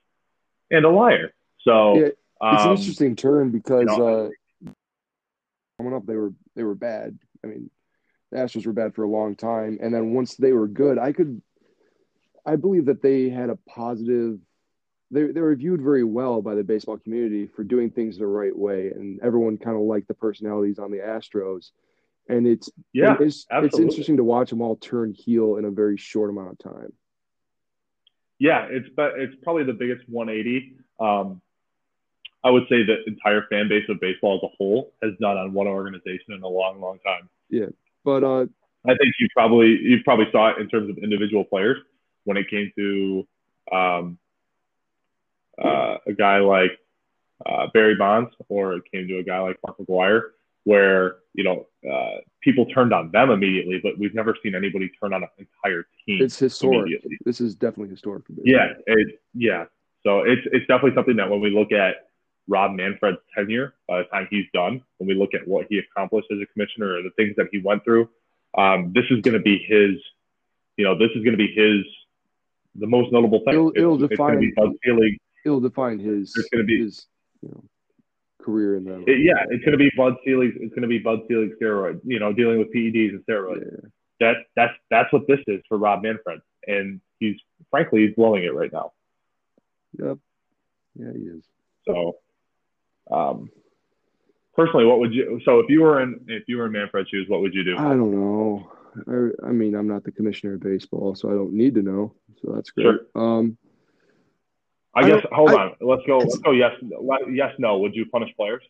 and a liar. So Yeah, It's an um, interesting turn because you know, uh, coming up, they were they were bad. I mean, the Astros were bad for a long time, and then once they were good, I could, I believe that they had a positive. They they were viewed very well by the baseball community for doing things the right way, and everyone kind of liked the personalities on the Astros. And it's yeah, and it's it's interesting to watch them all turn heel in a very short amount of time. Yeah, it's but it's probably the biggest 180. Um, I would say the entire fan base of baseball as a whole has done on one organization in a long, long time. Yeah. But uh, I think you probably you probably saw it in terms of individual players when it came to um, uh, a guy like uh, Barry Bonds or it came to a guy like Mark McGwire, where you know uh, people turned on them immediately, but we've never seen anybody turn on an entire team it's historic. This is definitely historic. Yeah, it, yeah. So it's it's definitely something that when we look at Rob Manfred's tenure, by the time he's done, when we look at what he accomplished as a commissioner or the things that he went through, um, this is going to be his. You know, this is going to be his the most notable thing. It'll- it'll it's, going to be define- Selig. It'll define his gonna be- his you know career in the It- yeah, it's going to be Bud Selig. It's going to be Bud Selig steroids. You know, dealing with PEDs and steroids. yeah. That that's that's what this is for Rob Manfred, and he's frankly he's blowing it right now. Yep. Yeah, he is. So, um, personally, what would you? So, if you were in if you were in Manfred's shoes, what would you do? I don't know. I, I mean, I'm not the commissioner of baseball, so I don't need to know. So that's great. Sure. Um, I I guess. Hold I- on. Let's go. Let's go. Yes. Yes. No. Would you punish players?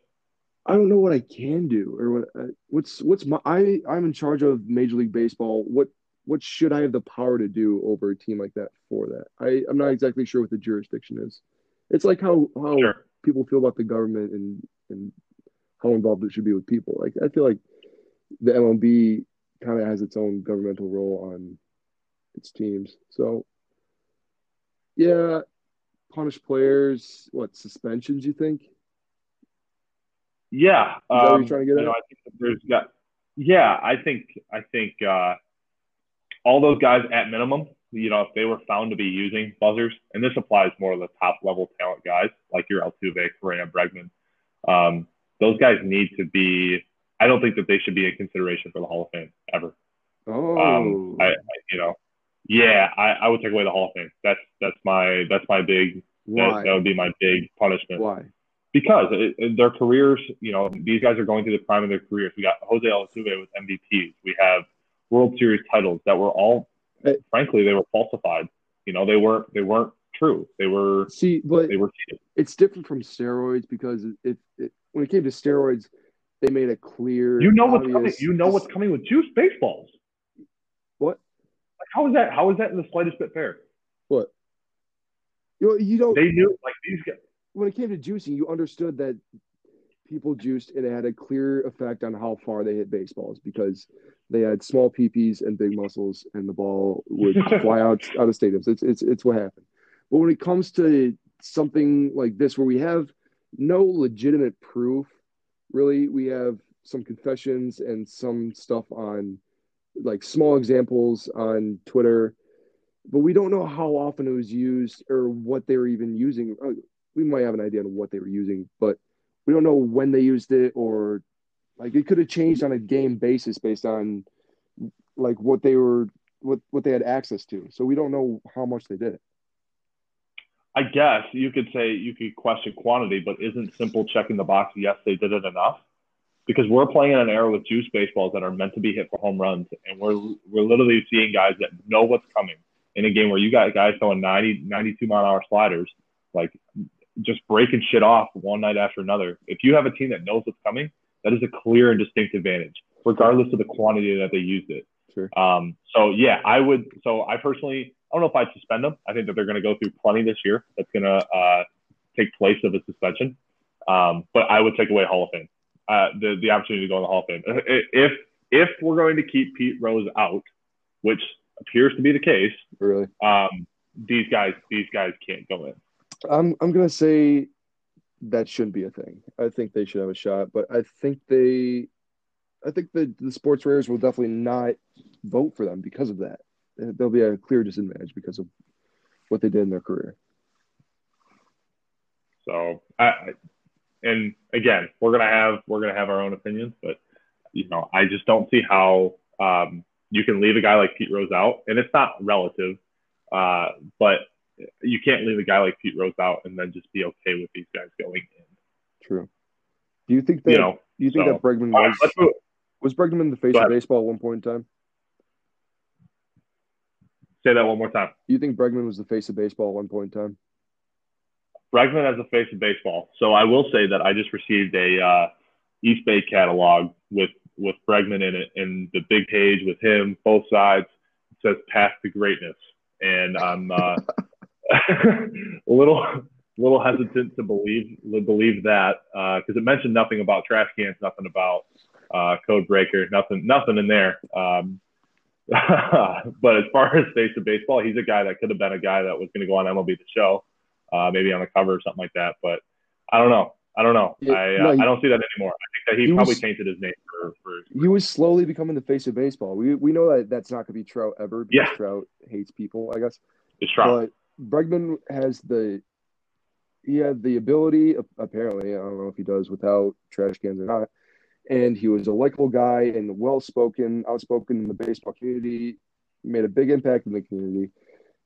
I don't know what I can do or what. Uh, what's what's my? I I'm in charge of Major League Baseball. What what should I have the power to do over a team like that for that? I I'm not exactly sure what the jurisdiction is. It's like how how Sure. people feel about the government and and how involved it should be with people. Like I feel like the MLB kind of has its own governmental role on its teams. So yeah, punish players. What suspensions? You think? Yeah. what you're Um, trying to get you know. I think there's got. Yeah, I think I think uh, all those guys at minimum you know, if they were found to be using buzzers, and this applies more to the top level talent guys like your Altuve, Correa, Bregman, um, those guys need to be. I don't think that they should be a consideration for the Hall of Fame ever. Oh, Um, I, I, you know, yeah, I, I would take away the Hall of Fame. That's that's my that's my big that, that would be my big punishment Why? because it, it- their careers, you know, these guys are going through the prime of their careers. We got Jose Altuve with MVPs. We have World Series titles that were all, Hey. frankly, they were falsified. You know, they weren't they weren't true. They were See, but they were cheated. it's different from steroids because it, it, it when it came to steroids, they made a clear. You know what's coming. You know what's coming with juice baseballs. How is that? How is that in the slightest bit fair? What? You you don't. They knew like these guys. when it came to juicing, you understood that people juiced and it had a clear effect on how far they hit baseballs because they had small peepees and big muscles, and the ball would fly out out of stadiums. It's it's it's what happened. But when it comes to something like this, where we have no legitimate proof, really, we have some confessions and some stuff on like small examples on Twitter, but we don't know how often it was used or what they were even using. Uh, We might have an idea on what they were using, but we don't know when they used it or like it could have changed on a game basis based on like what they were what what they had access to. So we don't know how much they did it. I guess you could say you could question quantity, but isn't simple checking the box? Yes, they did it enough. Because we're playing in an era with juice baseballs that are meant to be hit for home runs, and we're we're literally seeing guys that know what's coming in a game where you got guys throwing 90, 92 mile an hour sliders, like just breaking shit off one night after another. If you have a team that knows what's coming, that is a clear and distinct advantage, regardless of the quantity that they used it. Sure. Um, so yeah, I would. So I personally, I don't know if I'd suspend them. I think that they're going to go through plenty this year. That's going to uh, take place of a suspension. Um, but I would take away Hall of Fame, uh, the the opportunity to go in the Hall of Fame. If if we're going to keep Pete Rose out, which appears to be the case, Really, um, these guys these guys can't go in. I'm I'm gonna say that shouldn't be a thing. I think they should have a shot, but I think they, I think the the sports rares will definitely not vote for them because of that. There'll be a clear disadvantage because of what they did in their career. So I- and again, we're gonna have we're gonna have our own opinions, but you know, I just don't see how um, you can leave a guy like Pete Rose out, and it's not relative, uh, but you can't leave a guy like Pete Rose out and then just be okay with these guys going in. True. Do you think that You know, do you think so- that Bregman was let's was Bregman the face of baseball at one point in time? Say that one more time. Do you think Bregman was the face of baseball at one point in time? Bregman has the face of baseball. So I will say that I just received a uh, East Bay catalog with with Bregman in it, and the big page with him, both sides it says "Path to Greatness," and I'm uh, a little little hesitant to believe believe that because it mentioned nothing about trash cans, nothing about uh, code breaker, nothing nothing in there. Um, but as far as face of baseball, he's a guy that could have been a guy that was going to go on MLB the Show uh, maybe on the cover or something like that. But I don't know. I don't know. Yeah, I, uh, he- I don't see that anymore. I think that he, he probably was- tainted his name for, for He was slowly becoming the face of baseball. We we know that that's not going to be Trout ever because Yeah. Trout hates people, I guess. It's Trout. But Bregman has the he had the ability apparently. I don't know if he does without trash cans or not. And he was a likable guy and well spoken, outspoken in the baseball community. Made a big impact in the community,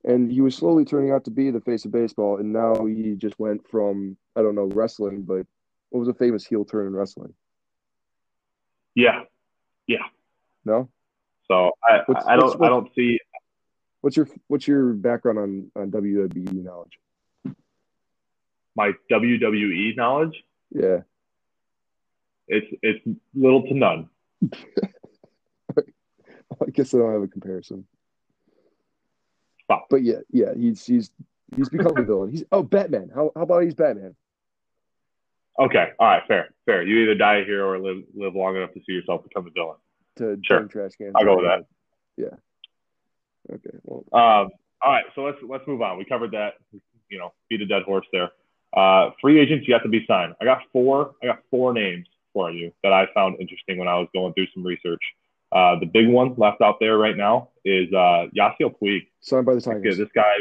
and he was slowly turning out to be the face of baseball. And now he just went from I don't know wrestling, but what was a famous heel turn in wrestling? Yeah. Yeah. No, So I, What's- I don't I don't see what's your what's your background on on WWE knowledge? my WWE knowledge. Yeah, It's it's little to none. I guess I don't have a comparison. Stop. But yeah, yeah, he's he's he's become a villain. He's oh Batman. How how about he's Batman? Okay. All right. Fair. Fair. You either die here or live live long enough to see yourself become a villain. To Sure. trash cans. I'll go with that. Yeah. Okay. Well, Um, all right, so let's let's move on. We covered that. You know, beat a dead horse there. Uh, free agents you yet to be signed. I got four. I got four names for you that I found interesting when I was going through some research. Uh, the big one left out there right now is uh, Yasiel Puig. Signed by the Tigers. This guy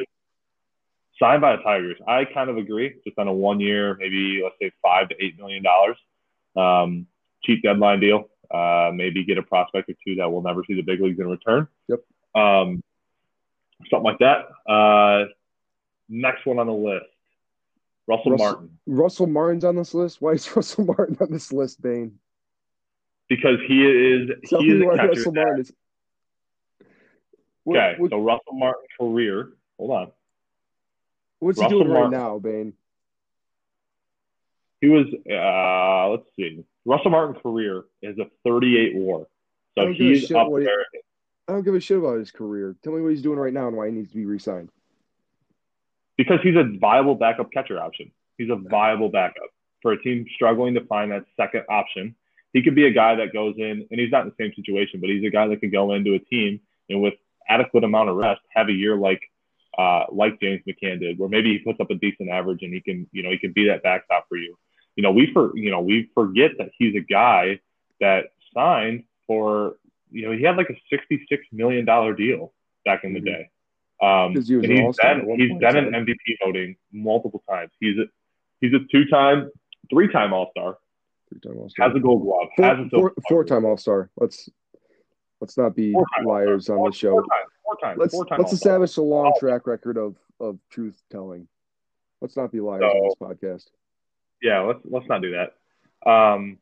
signed by the Tigers. I kind of agree. Just on a one year, maybe let's say five to eight million dollars, um, cheap deadline deal. Uh, maybe get a prospect or two that will never see the big leagues in return. Yep. Um, something like that. Uh, next one on the list, Russell, Russell- Martin, Russell Martin's on this list. Why is Russell Martin on this list, Bane? Because he is Tell he is a catcher. Russell Martin is. Okay, what- so Russell Martin career. Hold on. what's he Russell doing right now, Bane? He was, uh, let's see, Russell Martin's career is a 38 WAR, so don't give a he's up what he- there. I don't give a shit about his career. Tell me what he's doing right now and why he needs to be re-signed. because he's a viable backup catcher option. He's a viable backup for a team struggling to find that second option. He could be a guy that goes in, and he's not in the same situation, but he's a guy that could go into a team and with adequate amount of rest have a year like uh, like James McCann did, where maybe he puts up a decent average and he can, you know, he can be that backstop for you. You know, we for you know we forget that he's a guy that signed for, you know, he had like a sixty-six million dollar deal back in the Mhm. day. Um, Because he was and an he's been he's been in? MVP voting multiple times. He's a he's a two time, three time All Star. Three-time All-Star. Has a Gold Glove. Four, has a four, four-time All-Star. Let's let's not be liars on the show. Four times. Four times. Let's time let's establish a long Oh. track record of of truth telling. Let's not be liars So- on this podcast. Yeah, let's let's not do that. Um,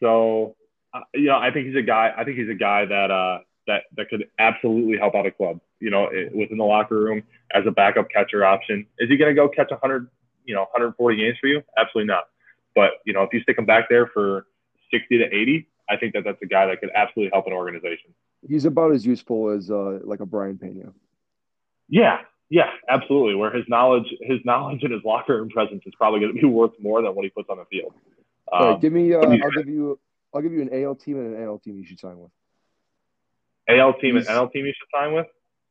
so uh, you know, I think he's a guy. I think he's a guy that uh that that could absolutely help out a club. You know, it, within the locker room as a backup catcher option. Is he going to go catch 100, you know, 140 games for you? Absolutely not. But you know, if you stick him back there for 60 to 80, I think that that's a guy that could absolutely help an organization. He's about as useful as uh, like a Brayan Peña. Yeah, yeah, absolutely. Where his knowledge, his knowledge and his locker room presence is probably going to be worth more than what he puts on the field. Um, All right, give me. Uh, I'll give you. I'll give you an AL team and an NL team you should sign with. AL team and he's- NL team you should sign with.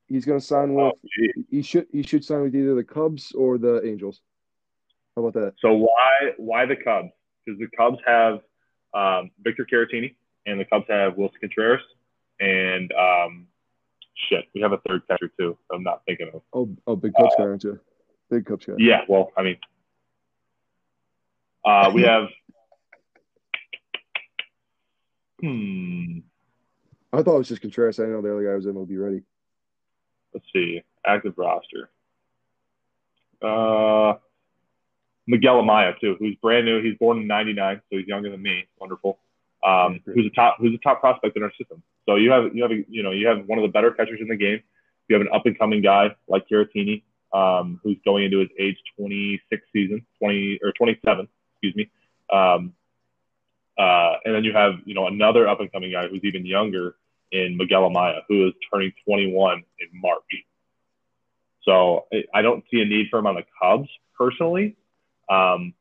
He's going to sign with. Oh. He should. He should sign with either the Cubs or the Angels. How about that? So why why the Cubs? Because the Cubs have um, Victor Caratini and the Cubs have Willson Contreras and um, shit, we have a third catcher too. I'm not thinking of. Oh, oh, big Cubs guy, aren't you? Big Cubs guy. Yeah, well, I mean, uh, we have. Hmm. I thought it was just Contreras. I didn't know the other guy was MLB ready. Let's see. Active roster. Uh, Miguel Amaya too, who's brand new. He's born in '99, so he's younger than me. Wonderful. Um, who's a top who's a top prospect in our system. So you have you have a, you know you have one of the better catchers in the game. You have an up and coming guy like Caratini, um, who's going into his age 26 season, 20 or 27, excuse me. Um, uh, and then you have you know another up and coming guy who's even younger in Miguel Amaya, who is turning 21 in March. So I- I don't see a need for him on the Cubs personally, um,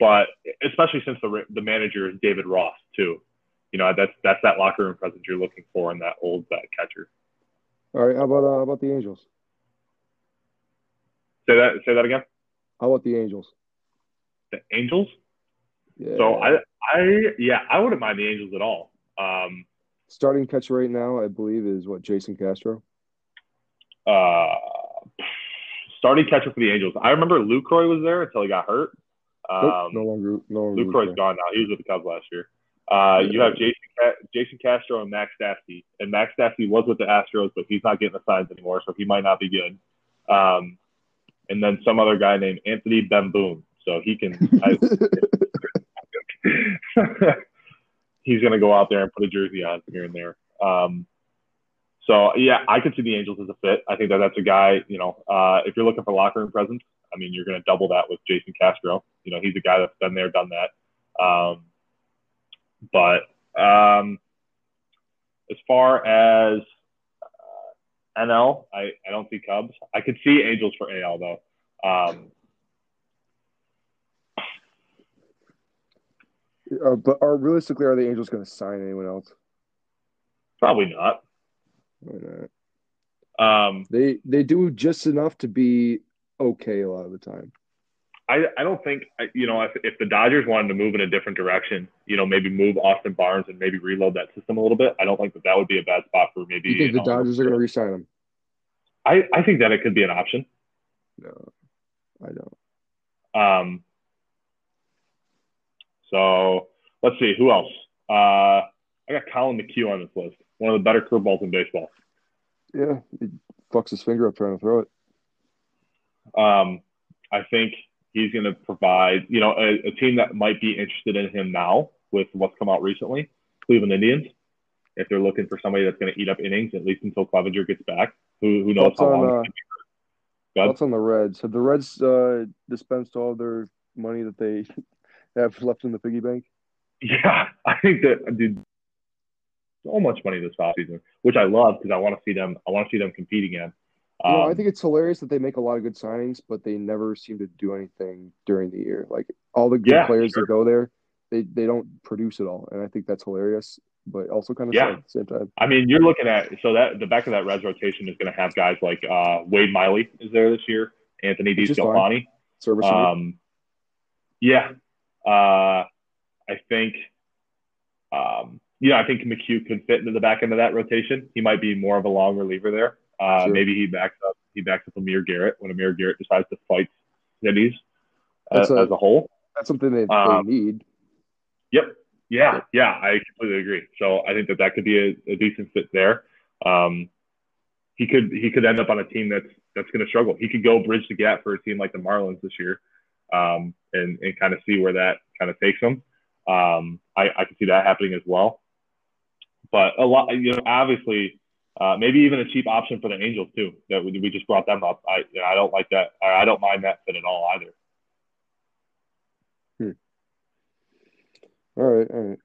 but especially since the the manager is David Ross too. You know that's that's that locker room presence you're looking for in that old vet catcher. All right. How about uh, how about the Angels? Say that say that again. How about the Angels? The Angels. Yeah. So I I yeah I wouldn't mind the Angels at all. Um, starting catcher right now, I believe, is what Jason Castro. uh, starting catcher for the Angels. I remember Lucroy was there until he got hurt. Um, Nope, no longer. No longer. Lucroy's gone now. He was with the Cubs last year. Uh, you have Jason Jason Castro and Max Stassi, and Max Stassi was with the Astros, but he's not getting the signs anymore, so he might not be good. Um, and then some other guy named Anthony Bemboom, so he can. I, he's going to go out there and put a jersey on here and there. Um, so yeah, I could see the Angels as a fit. I think that that's a guy. You know, uh, if you're looking for locker room presence, I mean, you're going to double that with Jason Castro. You know, he's a guy that's been there, done that. Um, but um, as far as uh, NL, I, I don't see Cubs. I could see Angels for AL though. Um, Uh, but are realistically, are the Angels going to sign anyone else? probably not. Why not? Um, They they do just enough to be okay a lot of the time. I, I don't think you know if, if the Dodgers wanted to move in a different direction, you know, maybe move Austin Barnes and maybe reload that system a little bit. I don't think that that would be a bad spot for maybe. You think the um, Dodgers are going to re-sign him? I I think that it could be an option. No, I don't. Um. So let's see who else. Uh, I got Collin McHugh on this list. One of the better curveballs in baseball. Yeah, he fucks his finger up trying to throw it. Um, I think he's going to provide, you know, a, a, team that might be interested in him now with what's come out recently, Cleveland Indians. If they're looking for somebody that's going to eat up innings, at least until Clevinger gets back, who, who knows Thoughts how on, long. Uh, thoughts on the Reds? Have the Reds uh, dispensed all their money that they have left in the piggy bank? Yeah, I think that dude, so much money this offseason, which I love because I want to see them. I want to see them compete again. Know, I Um, think it's hilarious that they make a lot of good signings, but they never seem to do anything during the year. Like all the good Yeah, players sure. that go there, they they don't produce at all, and I think that's hilarious, but also kind of Yeah. at the same time. I mean, you're looking at so that the back of that Reds rotation is going to have guys like uh, Wade Miley is there this year, Anthony Which is fine. DeSclafani. Serviceable. Um, yeah, uh, I think, um, yeah, I think McHugh could fit into the back end of that rotation. He might be more of a long reliever there. Uh, Sure. Maybe he backs up. He backs up Amir Garrett when Amir Garrett decides to fight Yankees That's as, a- whole. that's something they, um, they need. Yep. Yeah. Yeah. I completely agree. So I think that that could be a, a decent fit there. Um, he could he could end up on a team that's that's going to struggle. He could go bridge the gap for a team like the Marlins this year, um, and and kind of see where that kind of takes him. Um, I I can see that happening as well. But a lot, you know, obviously, uh, maybe even a cheap option for the Angels too. That we, we just brought them up. I you know, I don't like that. I I don't mind that fit at all either. All right, all right.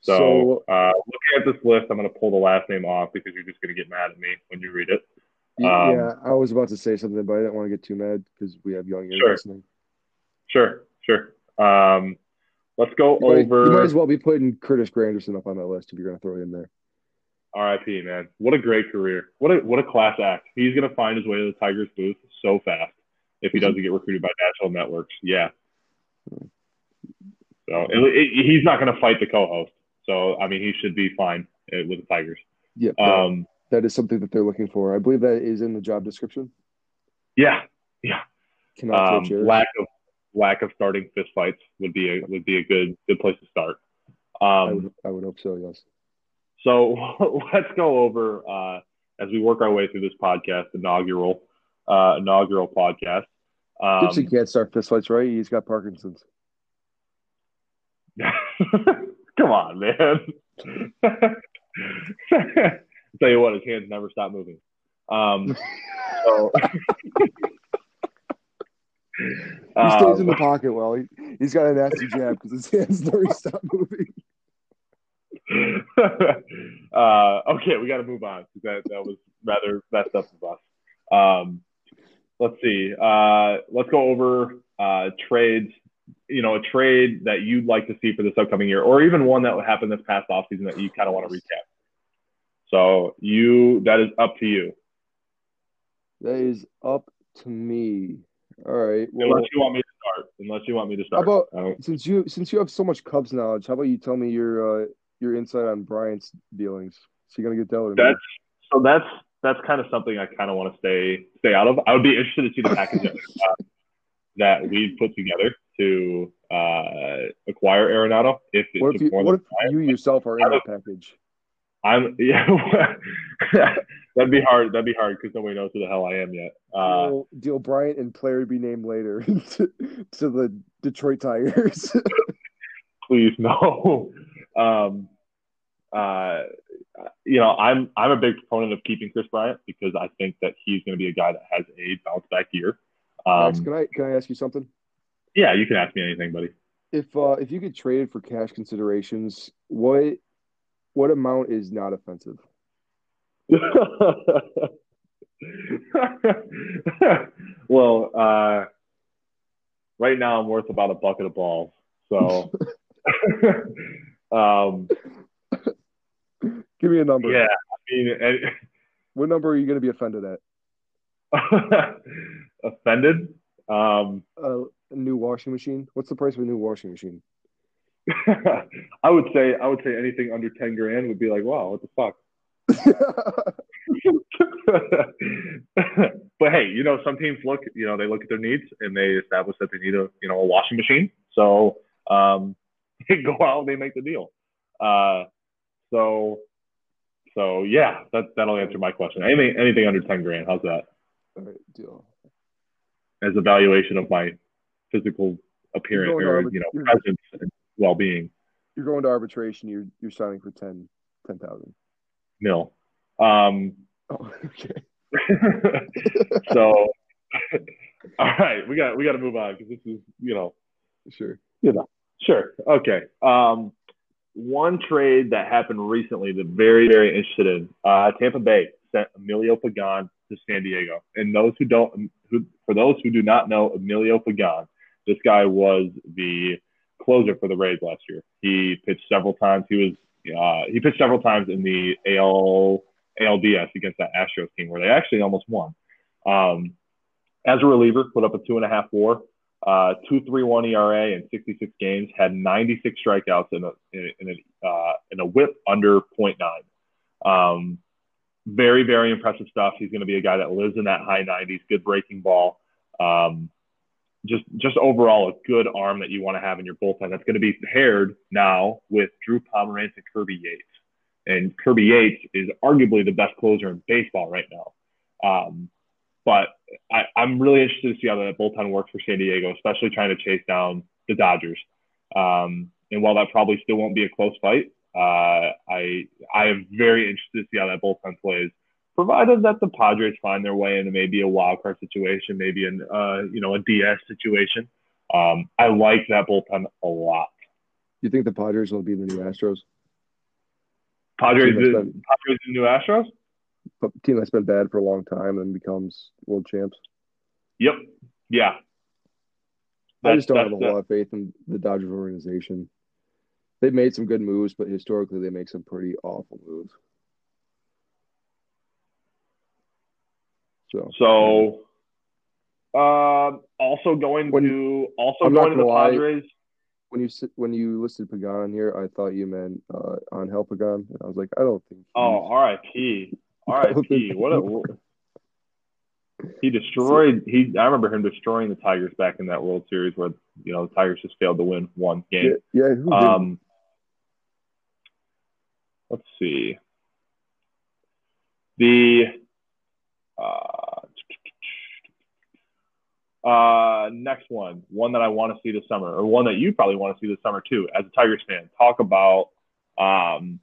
So, uh, looking at this list, I'm going to pull the last name off because you're just going to get mad at me when you read it. Um, yeah, I was about to say something, but I didn't want to get too mad because we have young ears Sure. listening. Sure, sure. Um, let's go You might, over you might as well be putting Curtis Granderson up on that list if you're going to throw him in there. RIP, man. What a great career. What a what a class act. He's going to find his way to the Tigers booth so fast if he doesn't get recruited by national networks. Yeah. So it, it, he's not going to fight the co-host. So I mean, he should be fine uh, with the Tigers. Yeah, Um, that is something that they're looking for. I believe that is in the job description. yeah, yeah. Um, lack of lack of starting fist fights would be a would be a good good place to start. I Um, would, I would hope so. Yes. so let's go over uh, as we work our way through this podcast, inaugural uh, inaugural podcast. Um, Gibson can't start fistfights, right? He's got Parkinson's. come on, man. Tell you what, his hands never stop moving. Um, so, He stays in the um, pocket well. He, he's got a nasty jab because his hands never stop moving. uh, okay, we got to move on because that, that was rather messed up of us. Um, let's see. Uh, let's go over uh, trades. You know, a trade that you'd like to see for this upcoming year, or even one that would happen this past offseason that you kind of want to recap. So you, that is up to you. That is up to me. All right. Well, Unless you want me to start. Unless you want me to how start. about Uh, since you since you have so much Cubs knowledge, how about you tell me your uh, your insight on Bryant's dealings? Is he gonna get dealt? That's so that's that's kind of something I kind of want to stay stay out of. I would be interested to see the package that, uh, that we put together to uh, acquire Arenado. If it What if you what if you yourself are in that package? I'm yeah, that'd be hard. That'd be hard because nobody knows who the hell I am yet. Uh, deal, deal Bryant and player be named later to, to the Detroit Tigers. please no. Um, uh, you know, I'm I'm a big proponent of keeping Kris Bryant because I think that he's going to be a guy that has a bounce back year. Max, Um, can I can I ask you something? yeah, you can ask me anything, buddy. If uh, if you get traded for cash considerations, what what amount is not offensive? well, uh, right now I'm worth about a bucket of balls. So, um, Give me a number. yeah, I mean, and- What number are you going to be offended at? offended. Um, a, a new washing machine? What's the price of a new washing machine? I would say I would say anything under ten grand would be like, wow, what the fuck. but hey, you know, some teams look, you know, they look at their needs and they establish that they need a, you know, a washing machine. So um, they go out and they make the deal. Uh, so, so yeah, that that'll answer my question. Anything anything under ten grand, how's that? All right, deal. As a valuation of my physical appearance or you know presence and well being. You're going to arbitration. You're you're signing for ten ten thousand. Nil. Um, oh, okay. so, all right, we got we got to move on because this is you know, sure, you know, sure, okay. Um, one trade that happened recently that very very interested in uh, Tampa Bay sent Emilio Pagan to San Diego, and those who don't, who for those who do not know Emilio Pagan, this guy was the closer for the Rays last year. He pitched several times. He was uh, he pitched several times in the AL ALDS against that Astros team where they actually almost won. Um, as a reliever, put up a two and a half WAR, uh, two three one ERA in 66 games, had 96 strikeouts in a in a uh, in a WHIP under 0.9. Um, very very impressive stuff. He's going to be a guy that lives in that high 90s, good breaking ball. Um, just just overall a good arm that you want to have in your bullpen. That's going to be paired now with Drew Pomeranz and Kirby Yates. And Kirby Yates is arguably the best closer in baseball right now. Um, but I, am really interested to see how that bullpen works for San Diego, especially trying to chase down the Dodgers. Um, and while that probably still won't be a close fight, uh, I I am very interested to see how that bullpen plays, provided that the Padres find their way into maybe a wild card situation, maybe an uh, you know a DS situation. Um, I like that bullpen a lot. You think the Padres will be the new Astros? Padres, the, been, Padres, the new Astros. Team that's been bad for a long time and becomes world champs. Yep. Yeah. That's, I just don't have a whole lot of faith in the Dodgers organization. They've made some good moves, but historically they make some pretty awful moves. So, so uh, also going when, to also I'm going to the lie, Padres when you when you listed Pagan here, I thought you meant uh, Angel Pagan, and I was like, I don't think. Oh, R.I.P. R.I.P. what a he destroyed. He I remember him destroying the Tigers back in that World Series where you know the Tigers just failed to win one game. Yeah. yeah um. Let's see. The. Uh, uh, next one, one that I want to see this summer, or one that you probably want to see this summer too, as a Tigers fan. Talk about um,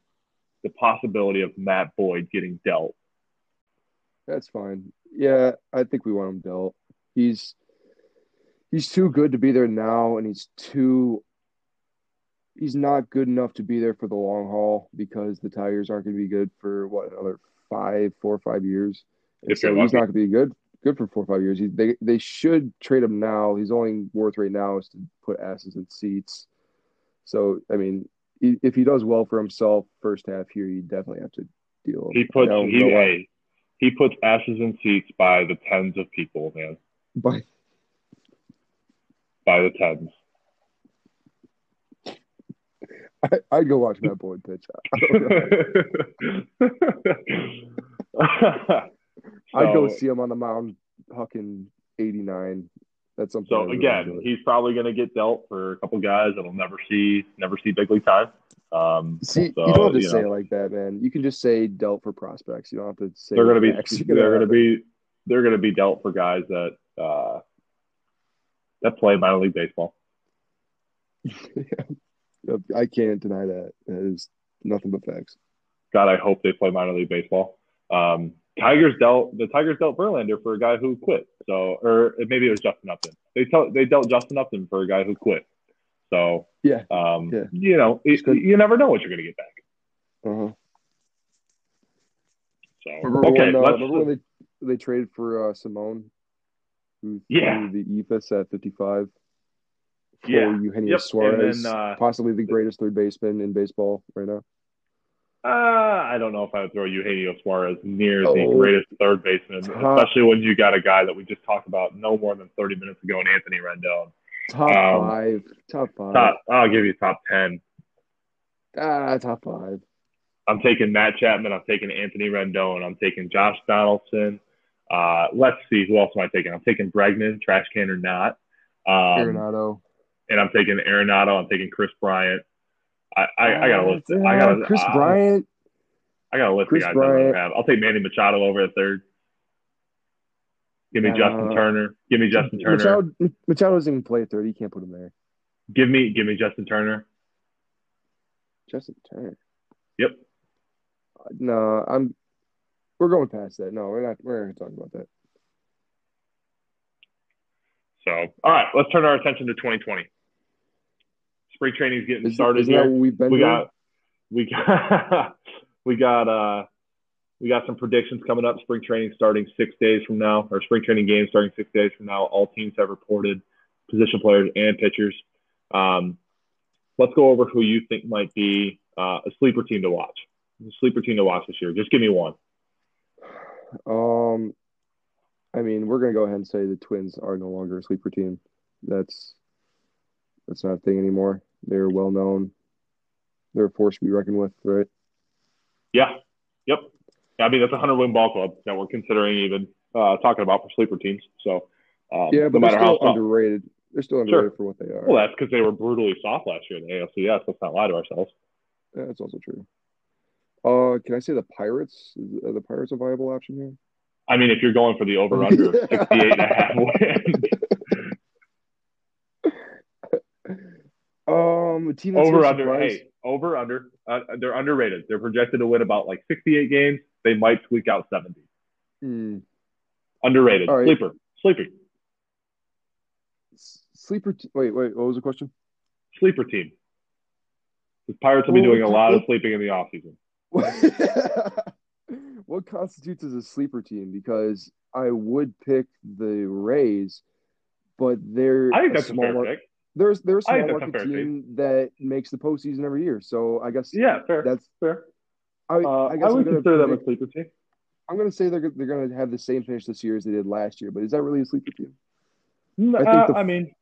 the possibility of Matt Boyd getting dealt. That's fine. Yeah, I think we want him dealt. He's he's too good to be there now, and he's too he's not good enough to be there for the long haul because the Tigers aren't going to be good for what another five, four or five years. If so he's not going to be good good for four or five years. He, they they should trade him now. He's only worth right now is to put asses in seats. So I mean, he, if he does well for himself first half here, you definitely have to deal. He puts he, hey, he puts asses in seats by the tens of people, man. By by the tens. I, I'd go watch Matt Boyd pitch. So, I'd go see him on the mound hucking 89. That's something. So again, he's probably going to get dealt for a couple guys that'll never see never see big league time. Um, see, so, you don't have to say know, it like that, man. You can just say dealt for prospects. You don't have to say they're going to be they're going to be they're going to be dealt for guys that uh, that play minor league baseball. I can't deny that. That is nothing but facts. God, I hope they play minor league baseball. Um, Tigers dealt the Tigers dealt Verlander for a guy who quit. So, or maybe it was Justin Upton. They tell, they dealt Justin Upton for a guy who quit. So, yeah, um, yeah. you know, it, you never know what you're going to get back. Uh-huh. So, remember okay, when, uh, remember when they, they traded for uh, Simone, who yeah, the EFIS at 55. Yeah, Eugenio yep. Suarez, then, uh, possibly the greatest third baseman in baseball right now. Uh, I don't know if I would throw Eugenio Suarez near the Oh. greatest third baseman, Top- especially when you got a guy that we just talked about no more than 30 minutes ago in Anthony Rendon. Top Um, five. Top five. Top, I'll give you top 10. Ah, top five. I'm taking Matt Chapman. I'm taking Anthony Rendon. I'm taking Josh Donaldson. Uh, let's see, who else am I taking? I'm taking Bregman, trash can or not. Um, Arenado. and I'm taking Arenado. I'm taking Kris Bryant. I, I, I got a list. Uh, I got a, Kris uh, Bryant. I got a list Kris of guys Bryant. have. I'll take Manny Machado over at third. Give me Justin Uh, Turner. Give me Justin Turner. Machado, Machado doesn't even play at third. You can't put him there. Give me give me Justin Turner. Justin Turner. Yep. Uh, No, I'm. We're going past that. No, we're not. We're not going to talk about that. So all right, let's turn our attention to 2020. Spring training is getting Is, started that here. we've been we doing? got we got we got uh we got some predictions coming up. Spring training starting six days from now, or spring training games starting six days from now. All teams have reported position players and pitchers. Um, let's go over who you think might be uh, a sleeper team to watch. A sleeper team to watch this year. Just give me one. Um, I mean, we're gonna go ahead and say the Twins are no longer a sleeper team. That's that's not a thing anymore. They're well known. They're a force to be reckoned with, right? Yeah. Yep. I mean, that's a hundred win ball club that we're considering even uh, talking about for sleeper teams. So um, Yeah, no but matter they're how still underrated. They're still Sure. underrated for what they are. well, that's because they were brutally soft last year in the ALCS. Let's not lie to ourselves. Yeah, that's also true. Uh, can I say the Pirates? Are the Pirates a viable option here? I mean, if you're going for the over under 68 and a half wins, Um, a team over under, surprise- hey, over under, uh, they're underrated. They're projected to win about like 68 games. They might squeak out 70. Hmm. Underrated. Right. Sleeper. Sleeper. Sleeper. T- wait, wait. What was the question? Sleeper team. The Pirates will be doing a lot of sleeping in the offseason. what constitutes as a sleeper team? Because I would pick the Rays, but they're I think that's a small fair mar- pick. There's they're a I small think that's a market team that makes the postseason every year. So I guess Yeah, fair. that's fair. I, Uh, I I, guess I'm would consider them a sleeper team. I'm gonna say they're they're gonna have the same finish this year as they did last year. But is that really a sleeper team? No, I think uh, the- I mean,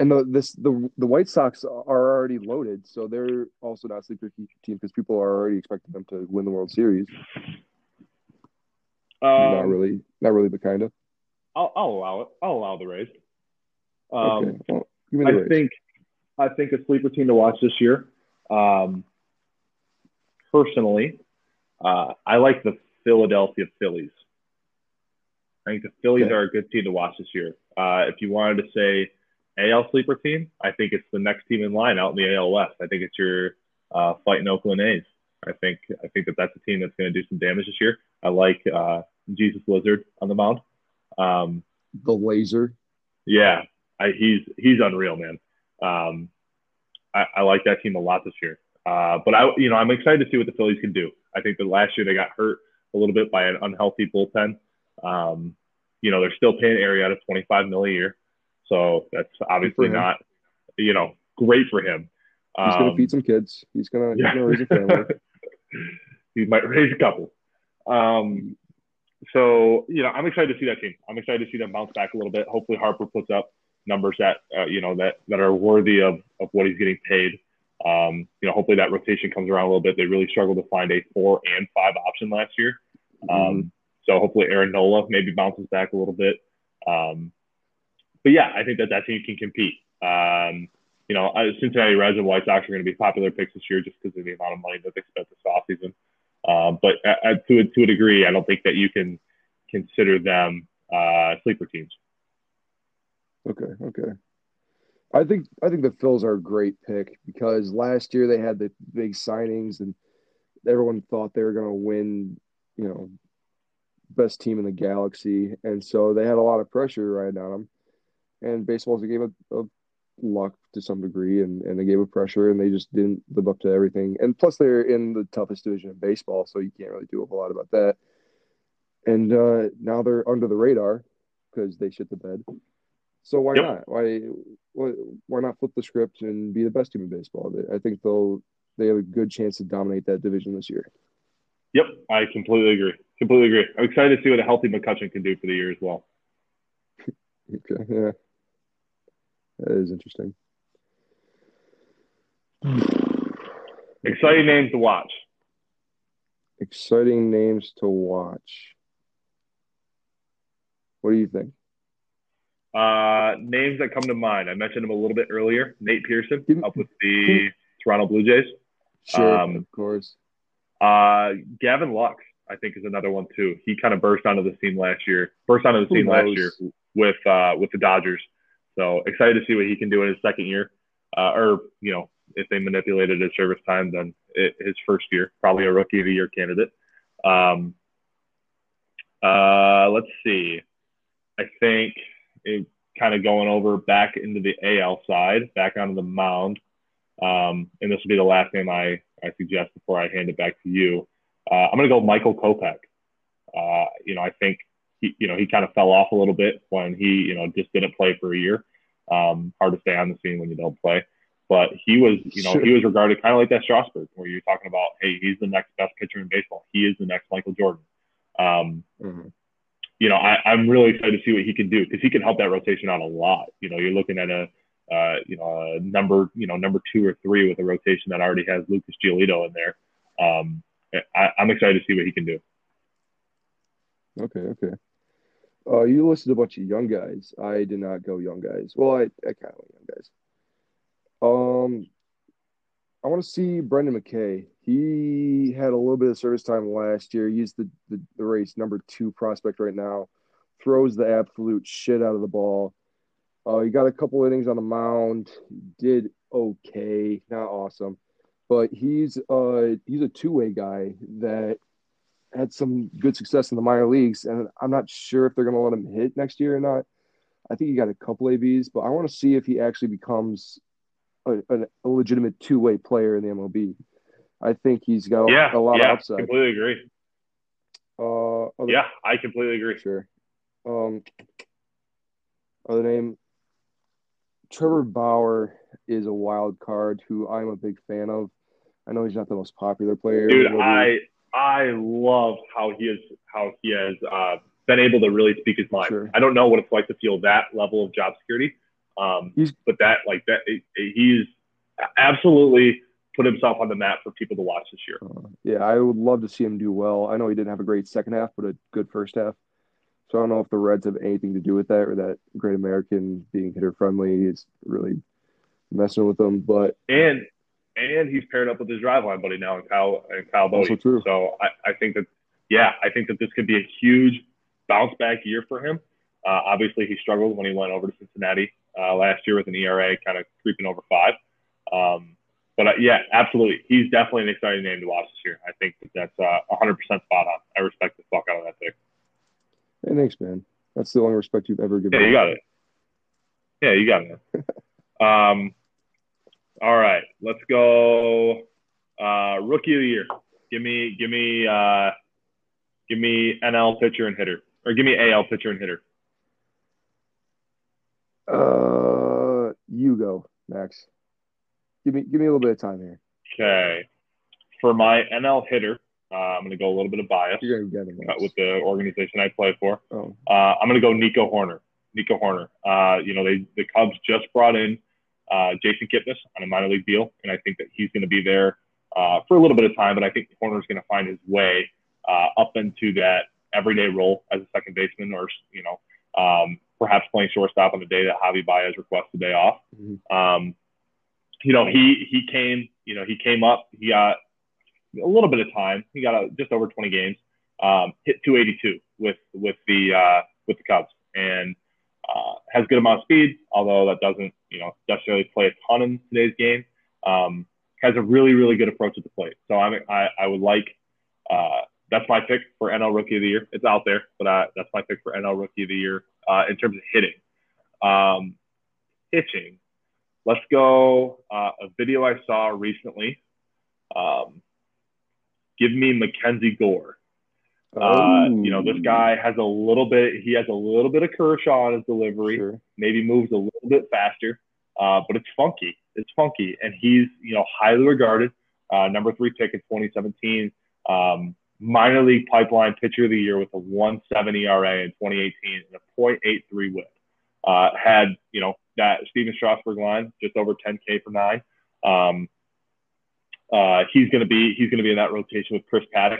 And the this the the White Sox are already loaded, so they're also not a sleeper team because people are already expecting them to win the World Series. not um, really, not really, but kind of. I'll, I'll allow it. I'll allow the Rays. Um, okay, well, give me the I think I think a sleeper team to watch this year. Um, personally, uh, I like the Philadelphia Phillies. I think the Phillies Okay. are a good team to watch this year. Uh, if you wanted to say AL sleeper team, I think it's the next team in line out in the AL West. I think it's your uh, fighting Oakland A's. I think I think that that's a team that's going to do some damage this year. I like uh, Jesus Luzardo on the mound. Um, the laser. yeah, I, he's he's unreal, man. Um, I, I like that team a lot this year. Uh, but I, you know, I'm excited to see what the Phillies can do. I think that last year they got hurt a little bit by an unhealthy bullpen. Um, you know, they're still paying Arrieta 25 mil a year, so that's obviously not, you know, great for him. He's gonna Um, feed some kids. He's gonna, he's yeah. gonna raise a family. he might raise a couple. Um, so you know, I'm excited to see that team. I'm excited to see them bounce back a little bit. Hopefully, Harper puts up numbers that uh, you know that that are worthy of of what he's getting paid. Um, you know, hopefully that rotation comes around a little bit. They really struggled to find a four and five option last year. Um, Mhm. so hopefully Aaron Nola maybe bounces back a little bit. Um, but yeah, I think that that team can compete. Um, you know, Cincinnati Reds and White Sox are going to be popular picks this year just because of the amount of money that they spent this offseason. Um, but uh, uh, to, a, to a degree, I don't think that you can consider them uh, sleeper teams. Okay, okay. I think I think the Phils are a great pick because last year they had the big signings and everyone thought they were going to win, you know, best team in the galaxy, and so they had a lot of pressure right on them. And baseball's a game of, of luck to some degree, and, and a game of pressure, and they just didn't live up to everything. And plus, they're in the toughest division in baseball, so you can't really do a whole lot about that. And uh, now they're under the radar because they shit the bed. So why Yep. not? Why, why why not flip the script and be the best team in baseball? I think they'll they have a good chance to dominate that division this year. Yep, I completely agree. Completely agree. I'm excited to see what a healthy McCutchen can do for the year as well. Okay, yeah, that is interesting. Exciting names to watch. Exciting names to watch. What do you think? Uh, names that come to mind. I mentioned him a little bit earlier. Nate Pearson up with the Toronto Blue Jays. Sure, Um, of course. Uh, Gavin Lux, I think, is another one too. He kind of burst onto the scene last year. Burst onto the scene last year with uh, with the Dodgers. So excited to see what he can do in his second year. Uh, or you know, if they manipulated his service time, then it, his first year, probably a rookie of the year candidate. Um, uh, let's see. I think kind of going over back into the AL side, back onto the mound. Um, and this will be the last name I, I suggest before I hand it back to you. Uh, I'm going to go Michael Kopech. Uh, you know, I think he, you know, he kind of fell off a little bit when he, you know, just didn't play for a year. Um, hard to stay on the scene when you don't play. But he was, you know, Sure. he was regarded kind of like that Strasburg, where you're talking about, hey, he's the next best pitcher in baseball. He is the next Michael Jordan. Um, Mhm. You know, I, I'm really excited to see what he can do because he can help that rotation out a lot. You know, you're looking at a, uh, you know, a number, you know, number two or three with a rotation that already has Lucas Giolito in there. Um, I, I'm excited to see what he can do. Okay, okay. Uh, you listed a bunch of young guys. I did not go young guys. Well, I, I kind of went young guys. Um, I want to see Brendan McKay. He had a little bit of service time last year. He's the, the, the Rays number two prospect right now. Throws the absolute shit out of the ball. Uh, he got a couple innings on the mound. Did okay, not awesome, but he's uh he's a two way guy that had some good success in the minor leagues, and I'm not sure if they're going to let him hit next year or not. I think he got a couple ABs, but I want to see if he actually becomes a, a, legitimate two way player in the MLB. I think he's got Yeah, a lot yeah, of upside. I completely agree. Uh, other, Yeah, I completely agree. sure. Um, other name, Trevor Bauer is a wild card who I'm a big fan of. I know he's not the most popular player. Dude. I I love how he is how he has uh, been able to really speak his mind. Sure. I don't know what it's like to feel that level of job security, um, He's- but that like that he's absolutely put himself on the map for people to watch this year. Uh, yeah, I would love to see him do well. I know he didn't have a great second half, but a good first half. So I don't know if the Reds have anything to do with that or that Great American being hitter friendly is really messing with them. But And and he's paired up with his driveline buddy now, and Kyle and Kyle Also true. So I, I think that yeah, I think that this could be a huge bounce back year for him. Uh, obviously, he struggled when he went over to Cincinnati uh, last year with an ERA kind of creeping over five. Um, but uh, yeah, absolutely, he's definitely an exciting name to watch this year. I think that that's uh, 100% spot on. I respect the fuck out of that pick. hey, thanks, man. That's the only respect you've ever given. Yeah, you got it. Yeah, you got it. um, all right, let's go. Uh, rookie of the year. Give me, give me, uh, give me NL pitcher and hitter, or give me AL pitcher and hitter. Uh, you go, Max. Give me give me a little bit of time here. Okay. For my NL hitter, uh, I'm going to go a little bit of bias You're gonna get Max. with the organization I play for. Oh, Uh, I'm going to go Nico Hoerner. Nico Hoerner. Uh, you know, they the Cubs just brought in uh, Jason Kipnis on a minor league deal, and I think that he's going to be there uh, for a little bit of time. But I think Hoerner's going to find his way uh, up into that everyday role as a second baseman, or you know, um, perhaps playing shortstop on the day that Javi Baez requests the day off. Mhm. Um, you know, he he came. You know, he came up. He got a little bit of time. He got a, just over 20 games. Um, hit 282 with with the uh, with the Cubs, and uh, has good amount of speed. Although that doesn't you know necessarily play a ton in today's game. Um, has a really really good approach at the plate. So I'm, I I would like. Uh, that's my pick for NL Rookie of the Year. It's out there, but uh, that's my pick for NL Rookie of the Year uh, in terms of hitting. Um, pitching. Let's go. Uh, a video I saw recently. Um, give me Mackenzie Gore. Uh, you know, this guy has a little bit. He has a little bit of Kershaw on his delivery. Sure. Maybe moves a little bit faster, uh, but it's funky. It's funky, and he's you know highly regarded. uh, number three pick in 2017. Um, minor league pipeline pitcher of the year with a 170 ERA in 2018 and a .83 WHIP. Uh, had you know that Stephen Strasburg line just over 10K for nine. Um, uh, he's going to be he's going to be in that rotation with Chris Paddack,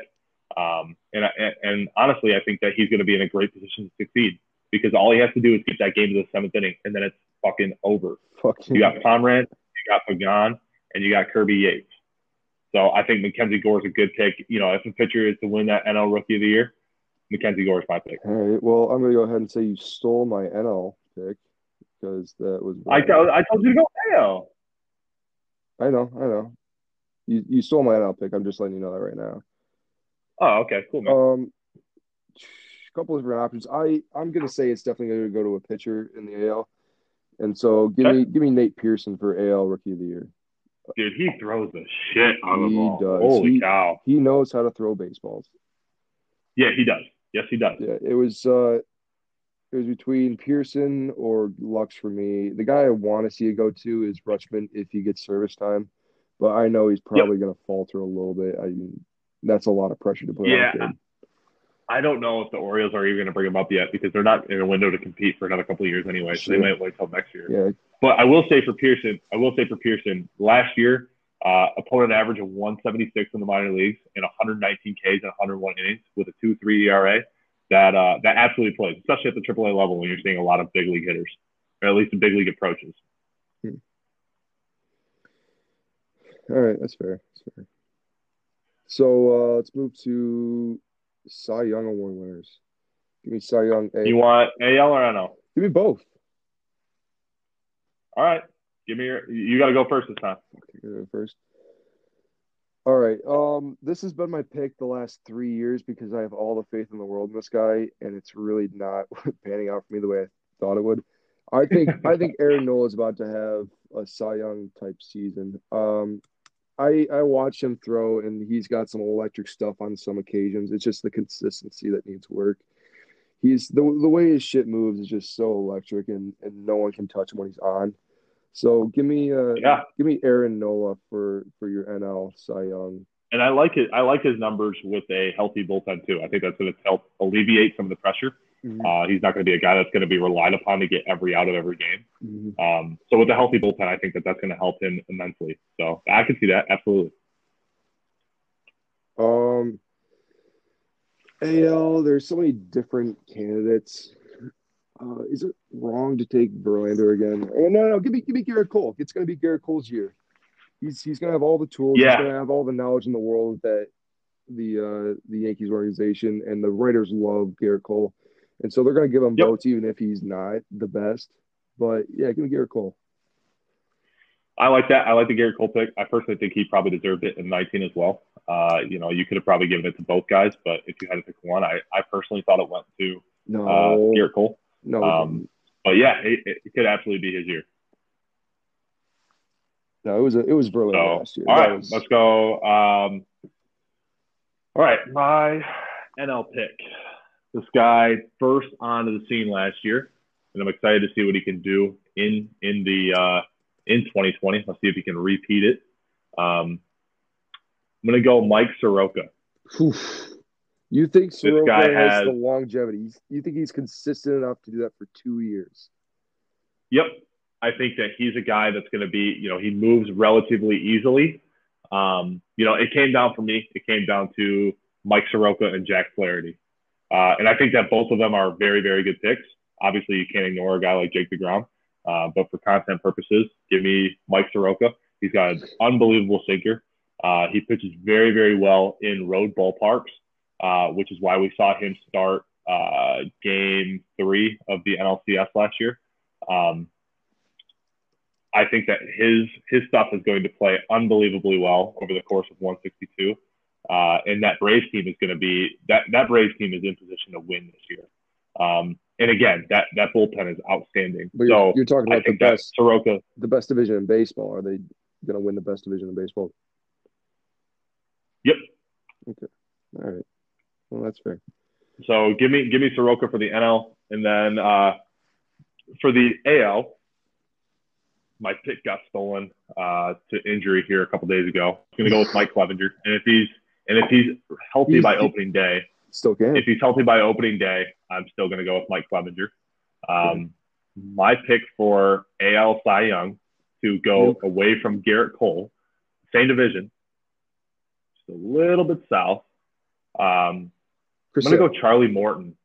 Um, and, and, and honestly, I think that he's going to be in a great position to succeed because all he has to do is get that game to the seventh inning, and then it's fucking over. Fucking You got Conrad, you got Pagan, and you got Kirby Yates. So I think Mackenzie Gore is a good pick. You know, if a pitcher is to win that NL Rookie of the Year, Mackenzie Gore is my pick. All right. Well, I'm going to go ahead and say you stole my NL pick because that was. I, told I told you to go AL. I know. I know. You you stole my NL pick. I'm just letting you know that right now. Oh, okay, cool, man. Um, a couple of different options. I I'm going to say it's definitely going to go to a pitcher in the AL, and so give Okay. me give me Nate Pearson for AL Rookie of the Year. Dude, he throws the shit on the He ball. does. Holy He- cow. He knows how to throw baseballs. Yeah, he does. Yes, he does. Yeah, it was uh it was between Pearson or Lux for me. The guy I want to see it go to is Rutschman if he gets service time, but I know he's probably going to falter a little bit. I mean, that's a lot of pressure to put Yeah. on. I don't know if the Orioles are even going to bring him up yet because they're not in a window to compete for another couple of years anyway. So they might wait till next year. Yeah, But I will say for Pearson, I will say for Pearson, last year, uh, opponent average of 176 in the minor leagues and 119 Ks and 101 innings with a 2.3 ERA. That uh, that absolutely plays, especially at the AAA level when you're seeing a lot of big league hitters, or at least the big league approaches. all right, that's fair. That's fair. So uh, let's move to Cy Young Award winners. Give me Cy Young. A. You want AL or NL? Give me both. All right, give me your. You got to go first this time. First. All right. Um, this has been my pick the last three years because I have all the faith in the world in this guy, and it's really not panning out for me the way I thought it would. I think I think Aaron Nola is about to have a Cy Young type season. Um, I I watch him throw, and he's got some electric stuff on some occasions. It's just the consistency that needs work. He's the the way his shit moves is just so electric, and and no one can touch him when he's on. So give me uh Yeah. give me Aaron Nola for for your NL Cy Young. And I like it. I like his numbers with a healthy bullpen too. I think that's going to help alleviate some of the pressure. Uh, he's not going to be a guy that's going to be relied upon to get every out of every game. Mhm. Um, so with a healthy bullpen, I think that that's going to help him immensely. So I can see that absolutely. Um, AL, there's so many different candidates. Uh, is it wrong to take Verlander again? Oh, no, no, give me give me Gerrit Cole. It's going to be Gerrit Cole's year. He's he's going to have all the tools. Yeah. He's going to have all the knowledge in the world that the uh, the Yankees organization and the writers love Gerrit Cole, and so they're going to give him Yep. votes even if he's not the best. But yeah, give me Gerrit Cole. I like that. I like the Gerrit Cole pick. I personally think he probably deserved it in 19 as well. Uh, you know, you could have probably given it to both guys, but if you had to pick one, I, I personally thought it went to No, uh, Gerrit Cole. No, Um, but yeah, it, it could absolutely be his year. no. It was a, it was brilliant So, last year. all right, was- let's go. Um, all right, my NL pick. This guy first onto the scene last year, and I'm excited to see what he can do in in the uh, in 2020. Let's see if he can repeat it. Um, I'm gonna go Mike Soroka. Oof. You think Soroka guy has, has- the longevity? He's- You think he's consistent enough to do that for two years? Yep. I think that he's a guy that's going to be, you know, he moves relatively easily. Um, you know, it came down for me. It came down to Mike Soroka and Jack Flaherty. Uh, and I think that both of them are very, very good picks. Obviously, you can't ignore a guy like Jake DeGrom. Uh, but for content purposes, give me Mike Soroka. He's got an unbelievable sinker. Uh, he pitches very, very well in road ballparks, uh, which is why we saw him start uh, game three of the NLCS last year. Um, I think that his his stuff is going to play unbelievably well over the course of 162, uh, and that Braves team is going to be that that Braves team is in position to win this year. Um, and again, that that bullpen is outstanding. But so you're, talking about the best, Soroka, the best division in baseball. Are they going to win the best division in baseball? Yep. Okay. All right. Well, that's fair. So give me give me Soroka for the NL, and then uh, for the AL, my pick got stolen uh, to injury here a couple days ago. I'm gonna go with Mike Clevinger, and if he's and if he's healthy He's- by opening day, Still can. if he's healthy by opening day, I'm still gonna go with Mike Clevinger. Um, my pick for AL Cy Young to go away from Gerrit Cole, same division, just a little bit south. Um, I'm gonna go Charlie Morton.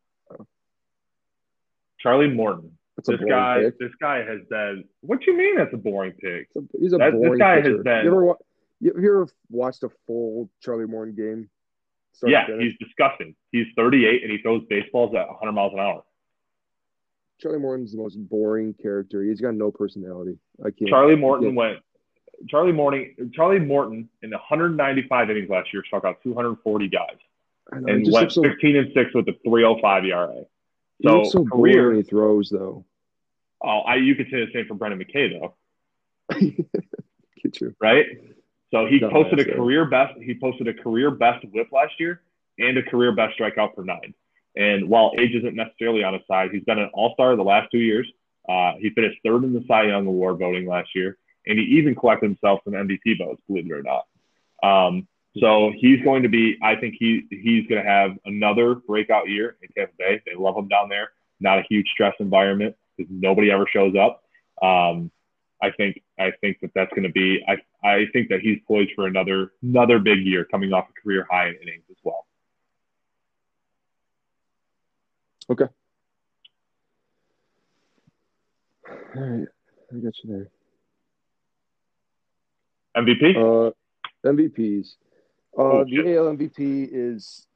Charlie Morton. That's This guy, pick. this guy has been. What do you mean? That's a boring pick. A- He's a That- this boring guy has been- You ever, you, ever watched a full Charlie Morton game? Yeah, he's disgusting. He's 38 and he throws baseballs at 100 miles an hour. Charlie Morton's the most boring character. He's got no personality. I can't. Charlie Morton can't- went. Charlie Morton. Charlie Morton in 195 innings last year struck out 240 guys know, and went looks so, 15 and six with a 305 ERA. he so boring career- he throws, though. Oh, I you could say the same for Brendan McKay though, you. right? So he No, posted a career best. He posted a career best WHIP last year and a career best strikeout per nine. And while age isn't necessarily on his side, he's been an All Star the last two years. Uh, he finished third in the Cy Young Award voting last year, and he even collected himself some MVP votes, believe it or not. Um, so he's going to be. I think he he's going to have another breakout year in Tampa Bay. They love him down there. Not a huge stress environment because nobody ever shows up. Um, I think I think that that's going to be. I I think that he's poised for another another big year, coming off a career high in innings as well. Okay. All right, I got you there. MVP. Uh, MVPs. Uh, Oh, the shit. AL MVP is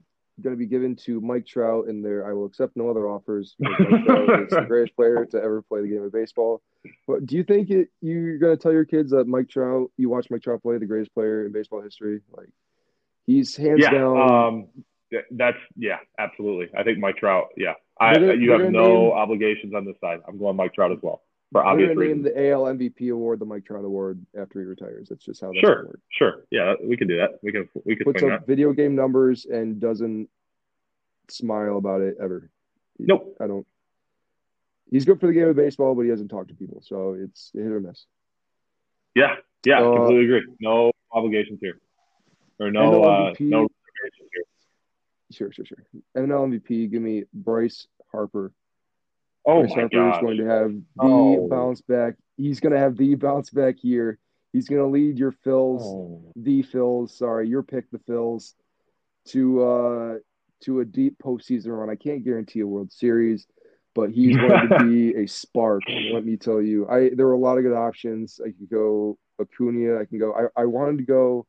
going to be given to Mike Trout, and there I will accept no other offers. Mike Trout is the greatest player to ever play the game of baseball. But do you think it, you're going to tell your kids that Mike Trout, you watch Mike Trout play, the greatest player in baseball history? Like, he's hands yeah. down. Um. That's yeah. Absolutely. I think Mike Trout. Yeah. I you have no obligations on this side. I'm going Mike Trout as well for obvious to name the AL MVP award the Mike Trout award after he retires. That's just how that's Sure. going to work. Sure. Yeah. We can do that. We can. We could Puts up that. video game numbers and doesn't smile about it ever. Nope. I don't. He's good for the game of baseball, but he doesn't talk to people, so it's hit or miss. Yeah. Yeah. Uh, completely agree. No obligations here, or no uh, no here. Sure, sure, sure. NL MVP, give me Bryce Harper. Oh Bryce my Harper is going to have the Oh. bounce back. He's going to have the bounce back year. He's going to lead your Phils, Oh. the Phils. Sorry, your pick, the Phils, to uh to a deep postseason run. I can't guarantee a World Series, but he's going to be a spark. Let me tell you. I there were a lot of good options. I could go Acuna. I can go. I, I wanted to go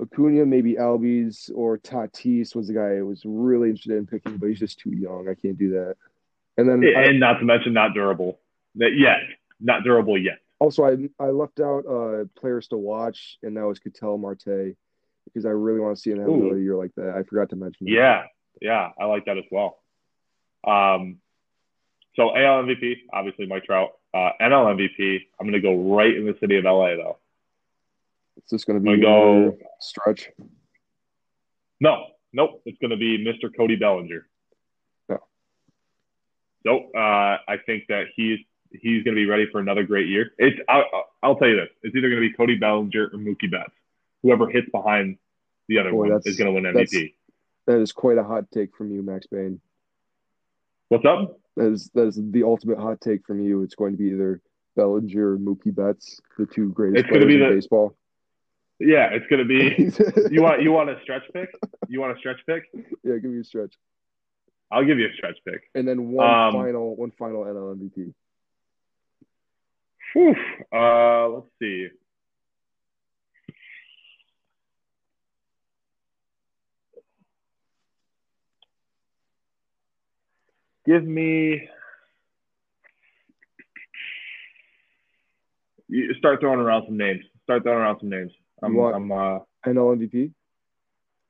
Acuna, maybe Albies or Tatis was the guy I was really interested in picking, but he's just too young. I can't do that. And then I, and not to mention not durable. That yet, not durable yet. also I I left out uh players to watch, and that was Ketel Marte because I really want to see him have Ooh. another year like that. I forgot to mention. that. Yeah, yeah, I like that as well. Um, so AL MVP, obviously Mike Trout. Uh, NL MVP, I'm going to go right in the city of LA though. it's just going to be go- stretch. No, nope, it's going to be Mr. Cody Bellinger. Nope. Uh, I think that he's he's going to be ready for another great year. It's I'll, I'll tell you this: it's either going to be Cody Bellinger or Mookie Betts. Whoever hits behind the other Boy, one is going to win MVP. That is quite a hot take from you, Max Bain. What's up? That is that is the ultimate hot take from you. It's going to be either Bellinger or Mookie Betts, the two greatest It's players be in the- baseball. Yeah, it's going to be. You want you want a stretch pick? You want a stretch pick? yeah, give me a stretch. I'll give you a stretch pick. And then one Um, final one final NL MVP. Whew. Uh, let's see. Give me. You start throwing around some names. Start throwing around some names. I'm, I'm uh, NL MVP.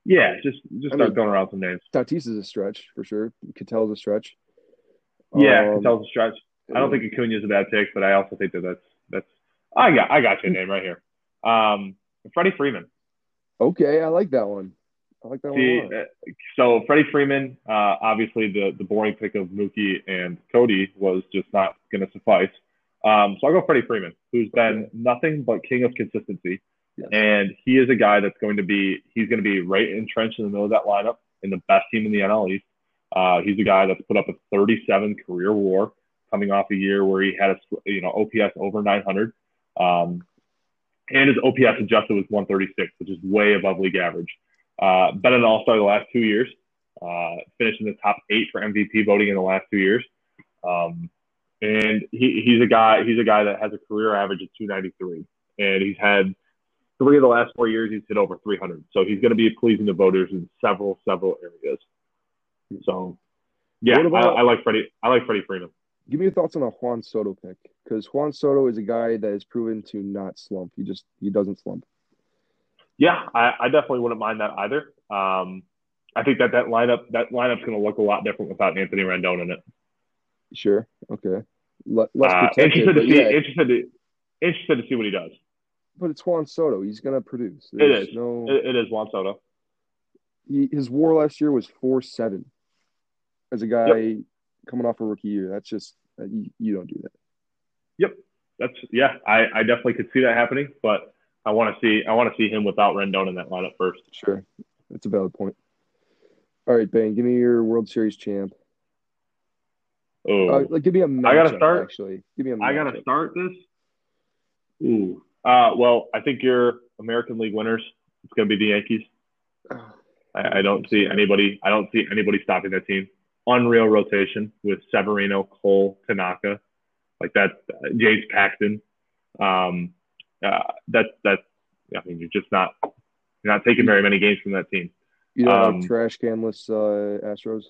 Yeah, just just I start mean- throwing around some names. Tatis is a stretch for sure. Ketel's a stretch. Yeah, Um, Ketel's a stretch. I don't think Acuna is a bad pick, but I also think that that's that's. I got I got your name right here. Um, Freddie Freeman. Okay, I like that one. I like that See, one. uh, so Freddie Freeman, uh, obviously the the boring pick of Mookie and Cody was just not going to suffice. Um, so I'll go Freddie Freeman, who's been nothing but king of consistency. And he is a guy that's going to be, he's going to be right entrenched in the middle of that lineup in the best team in the NL East. Uh, he's a guy that's put up a 37 career WAR coming off a year where he had a, you know, OPS over 900. Um, and his OPS adjusted was 136, which is way above league average. Uh, been an All Star the last two years. Uh, finished in the top eight for MVP voting in the last two years. Um, and he, he's a guy. He's a guy that has a career average of 293, and he's had three of the last four years he's hit over 300. So he's going to be pleasing to voters in several several areas. So yeah, about- I, I like Freddie. I like Freddie Freeman. Give me your thoughts on a Juan Soto pick because Juan Soto is a guy that has proven to not slump. He just he doesn't slump. Yeah, I, I definitely wouldn't mind that either. Um, I think that that lineup that lineup's going to look a lot different without Anthony Rendon in it. Sure, okay, Le- less Uh, interested to see yeah, interested to, interested to see what he does. But it's Juan Soto. He's gonna produce. It There's is. no. It, it is Juan Soto. he, his WAR last year was four seven. As a guy coming off a rookie year, that's just uh, you, you don't do that. Yep, that's yeah. I, I definitely could see that happening, but I want to see I want to see him without Rendon in that lineup first. Sure, that's a valid point. All right, Bang, give me your World Series champ. Oh, Uh, like, give me a matchup. gotta start? Actually, give me a. I got to start this. Ooh. Uh, well, I think your American League winners. It's going to be the Yankees. I, I don't see anybody. I don't see anybody stopping that team. Unreal rotation with Severino, Cole, Tanaka, like that. Uh, James Paxton. Um, uh, that that. I mean, you're just not. You're not taking very many games from that team. You don't Um, like trash canless uh, Astros.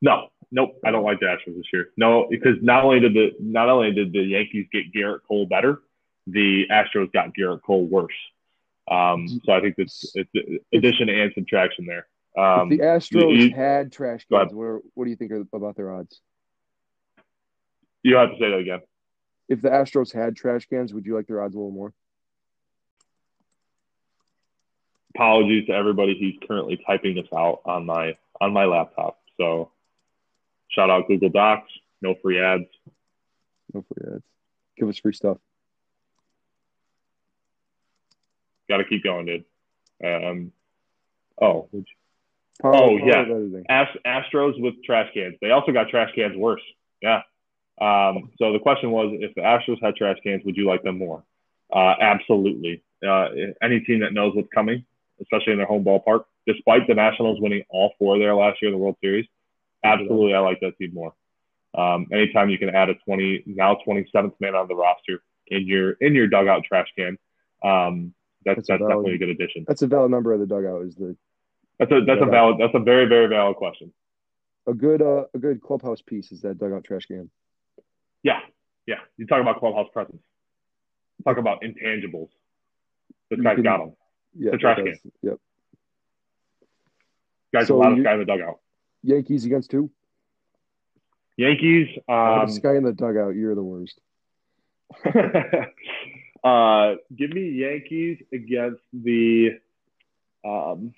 No, nope. I don't like the Astros this year. No, because not only did the not only did the Yankees get Gerrit Cole better, the Astros got Gerrit Cole worse. Um, so I think it's it's addition and subtraction there. Um, if the Astros you- had trash cans, what, what do you think about their odds? you have to say that again. If the Astros had trash cans, would you like their odds a little more? Apologies to everybody who's currently typing this out on my on my laptop. So shout out Google Docs. No free ads. No free ads. Give us free stuff. Got to keep going, dude. Um, oh, would you- Power, Oh, power yeah. Ast- Astros with trash cans. They also got trash cans worse. Yeah. Um, so the question was, if the Astros had trash cans, would you like them more? Uh, absolutely. Uh, any team that knows what's coming, especially in their home ballpark, despite the Nationals winning all four there last year in the World Series, absolutely, I like that team more. Um, anytime you can add a 20 now 27th man on the roster in your in your dugout trash can, um, that's That's a valid- definitely a good addition. That's a valid number of the dugout. Is the That's a that's a valid that's a very very valid question. a good uh, a good clubhouse piece is that dugout trash can. Yeah, yeah. You talk about clubhouse presence. Talk about intangibles. This You guy's can- got them. Yeah, The trash can. Yep. Guy's So the loudest you- guy in the dugout. Yankees against two. Yankees. Um, this guy in the dugout. You're the worst. uh, give me Yankees against the. Um,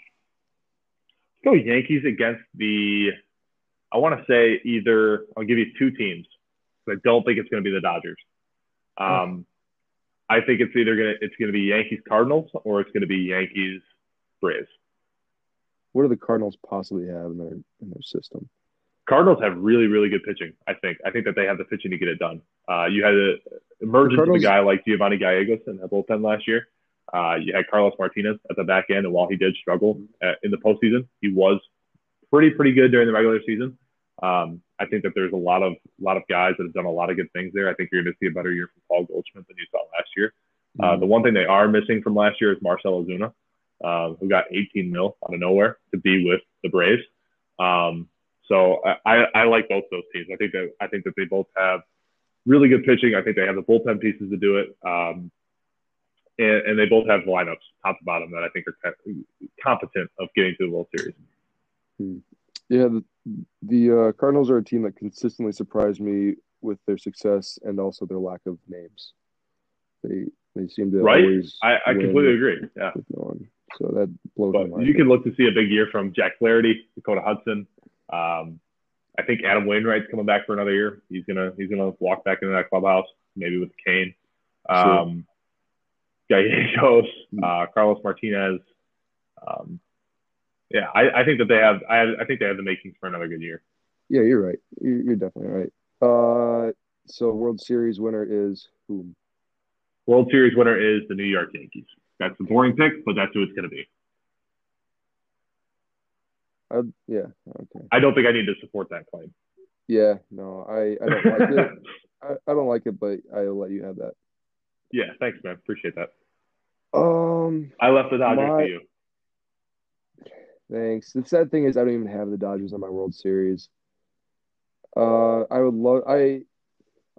let's go Yankees against the. I want to say either. I'll give you two teams. I don't think it's going to be the Dodgers. Um, I think it's either gonna it's gonna be Yankees Cardinals or it's gonna be Yankees Braves. What do the Cardinals possibly have in their in their system? Cardinals have really, really good pitching. I think. I think that they have the pitching to get it done. Uh, you had an emergence of a guy like Giovanni Gallegos in the bullpen last year. Uh, you had Carlos Martinez at the back end, and while he did struggle uh, in the postseason, he was pretty, pretty good during the regular season. Um, I think that there's a lot of lot of guys that have done a lot of good things there. I think you're going to see a better year from Paul Goldschmidt than you saw last year. Uh, the one thing they are missing from last year is Marcell Ozuna, uh, who got 18 mil out of nowhere to be with the Braves. Um, so I, I, I like both those teams. I think that I think that they both have really good pitching. I think they have the bullpen pieces to do it, um, and, and they both have lineups top to bottom that I think are competent of getting to the World Series. Yeah, the, the uh, Cardinals are a team that consistently surprised me with their success and also their lack of names. They they seem to Right? always I, I completely agree. Yeah. no one. So that blows my But mind. you can look to see a big year from Jack Flaherty, Dakota Hudson. Um, I think Adam Wainwright's coming back for another year. He's gonna he's gonna walk back into that clubhouse, maybe with Kane. Um, Gallegos, uh, Carlos Martinez. Um, yeah, I, I think that they have I, I think they have the makings for another good year. Yeah, you're right. You're, you're definitely right. Uh, so World Series winner is whom? World Series winner is the New York Yankees. That's a boring pick, but that's who it's going to be. Uh, yeah. Okay. I don't think I need to support that claim. Yeah. No, I, I don't like it. I, I don't like it, but I'll let you have that. Yeah. Thanks, man. Appreciate that. Um, I left the Dodgers my- for you. Thanks. The sad thing is, I don't even have the Dodgers on my World Series. Uh, I would love. I,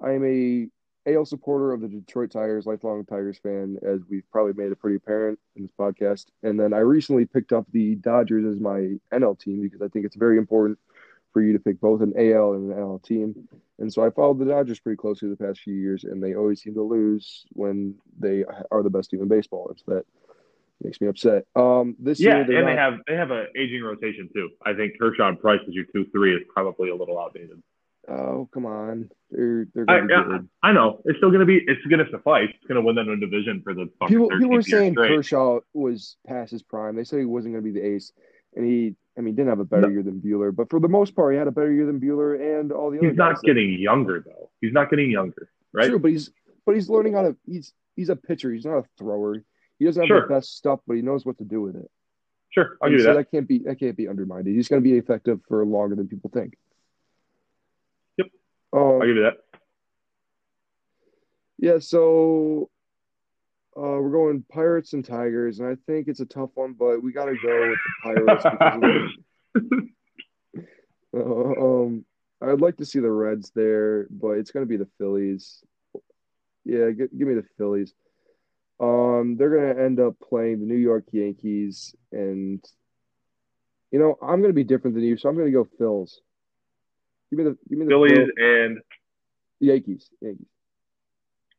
I am a AL supporter of the Detroit Tigers, lifelong Tigers fan, as we've probably made it pretty apparent in this podcast. And then I recently picked up the Dodgers as my NL team because I think it's very important for you to pick both an AL and an NL team. And so I followed the Dodgers pretty closely the past few years, and they always seem to lose when they are the best team in baseball. It's that makes me upset. Um, this Yeah, year and they have they have an aging rotation too. I think Kershaw and Price as your two three is probably a little outdated. Oh come on, they're they're I, gonna be I, know it's still going to be it's going to suffice. It's going to win that division for the fucking People people were saying straight. Kershaw was past his prime. They said he wasn't going to be the ace, and he I mean didn't have a better No. year than Buehler, but for the most part he had a better year than Buehler and all the other. He's not that- getting younger though. He's not getting younger, right? True, but he's but he's learning how to. He's he's a pitcher. He's not a thrower. He doesn't have Sure. the best stuff, but he knows what to do with it. Sure, I'll And give so that. can't be that can't be undermined. He's going to be effective for longer than people think. Um, I'll give you that. Yeah, so uh, we're going Pirates and Tigers, and I think it's a tough one, but we got to go with the Pirates. because of the, uh, um, I'd like to see the Reds there, but it's going to be the Phillies. Yeah, g- give me the Phillies. Um, they're going to end up playing the New York Yankees, and you know I'm going to be different than you, so I'm going to go Phils. Give me the give me the Phillies Phil- and Yankees. Yankees.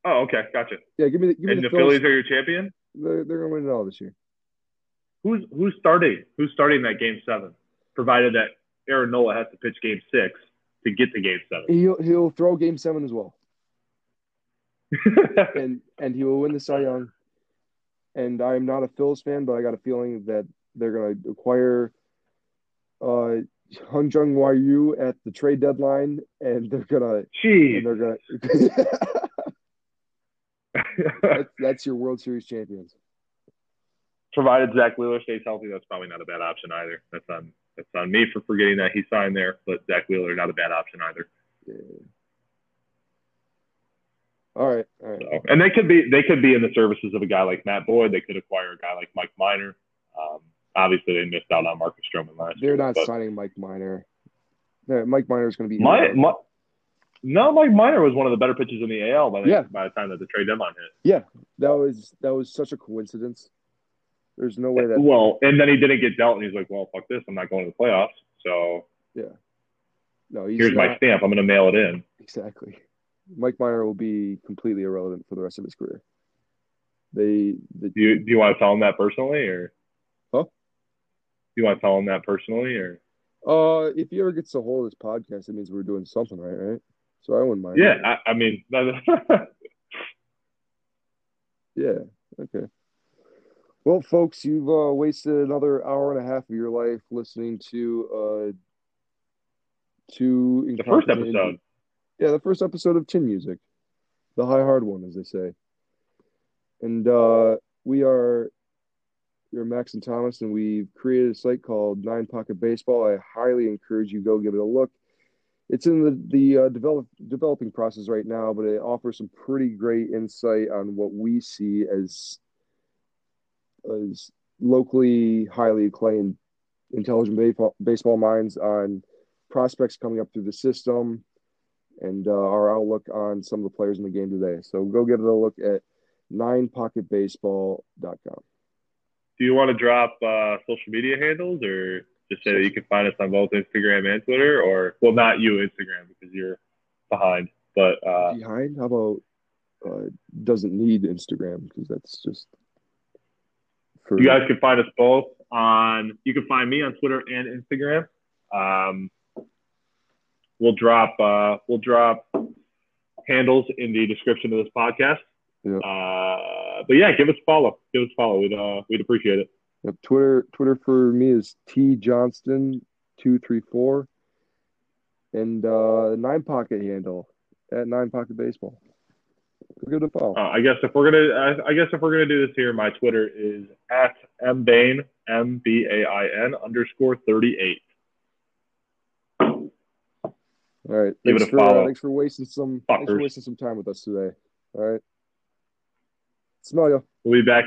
oh, okay, gotcha. Yeah, give me the give me And the, the. Phillies are your champion. They're, they're going to win it all this year. Who's who's starting? Who's starting that game seven? Provided that Aaron Nola has to pitch game six to get to game seven. He'll he'll throw Game Seven as well, and and he will win the Cy Young. And I'm not a Phillies fan, but I got a feeling that they're going to acquire uh Hung Jung Yu at the trade deadline, and they're gonna and they're gonna. that's, that's your World Series champions. Provided Zack Wheeler stays healthy, that's probably not a bad option either. That's on that's on me for forgetting that he signed there, but Zack Wheeler not a bad option either. Yeah. All right, all right. So, and they could be they could be in the services of a guy like Matt Boyd. They could acquire a guy like Mike Minor. Um, obviously, they missed out on Marcus Stroman last They're year. not but signing Mike Minor. Mike Minor is going to be my, my, no, Mike Minor was one of the better pitchers in the AL by the, Yeah. by the time that the trade deadline hit. Yeah, that was that was such a coincidence. There's no way that Well, and then he didn't get dealt, and he's like, "Well, fuck this, I'm not going to the playoffs." So Yeah. no. He's here's my stamp. I'm going to mail it in. exactly. Mike Minor will be completely irrelevant for the rest of his career. They, the, Do you do you want to tell him that personally, or? You want to tell him that personally, or? uh, if he ever gets a hold of this podcast, it means we're doing something right, right? So I wouldn't mind. Yeah, I, I mean, yeah. Okay. Well, folks, you've uh, wasted another hour and a half of your life listening to uh, to the first episode. Yeah, the first episode of Tin Music, the high hard one, as they say. And uh, we are we're Max and Thomas, and we've created a site called Nine Pocket Baseball. I highly encourage you go give it a look. It's in the the uh, develop, developing process right now, but it offers some pretty great insight on what we see as as locally highly acclaimed intelligent baseball, baseball minds on prospects coming up through the system and uh, our outlook on some of the players in the game today. So go give it a look at ninepocketbaseball.com. Do you want to drop uh, social media handles, or just say that you can find us on both Instagram and Twitter, or well, not you Instagram because you're behind, but uh, Behind, how about uh, doesn't need Instagram because that's just for you guys can find us both on. You can find me on Twitter and Instagram. Um, we'll drop uh, we'll drop handles in the description of this podcast. Yeah. Uh, but yeah, give us a follow. Give us a follow. We'd uh, we'd appreciate it. Yep, Twitter Twitter for me is T Johnston two three four, and uh, nine pocket handle at nine pocket baseball. We're good to follow. Uh, I guess if we're gonna, I, I guess if we're gonna do this here, my Twitter is at mbain m b a i n underscore thirty eight. All right, Give thanks it a for uh, thanks for wasting some thanks for wasting some time with us today. All right, smell you. We'll be back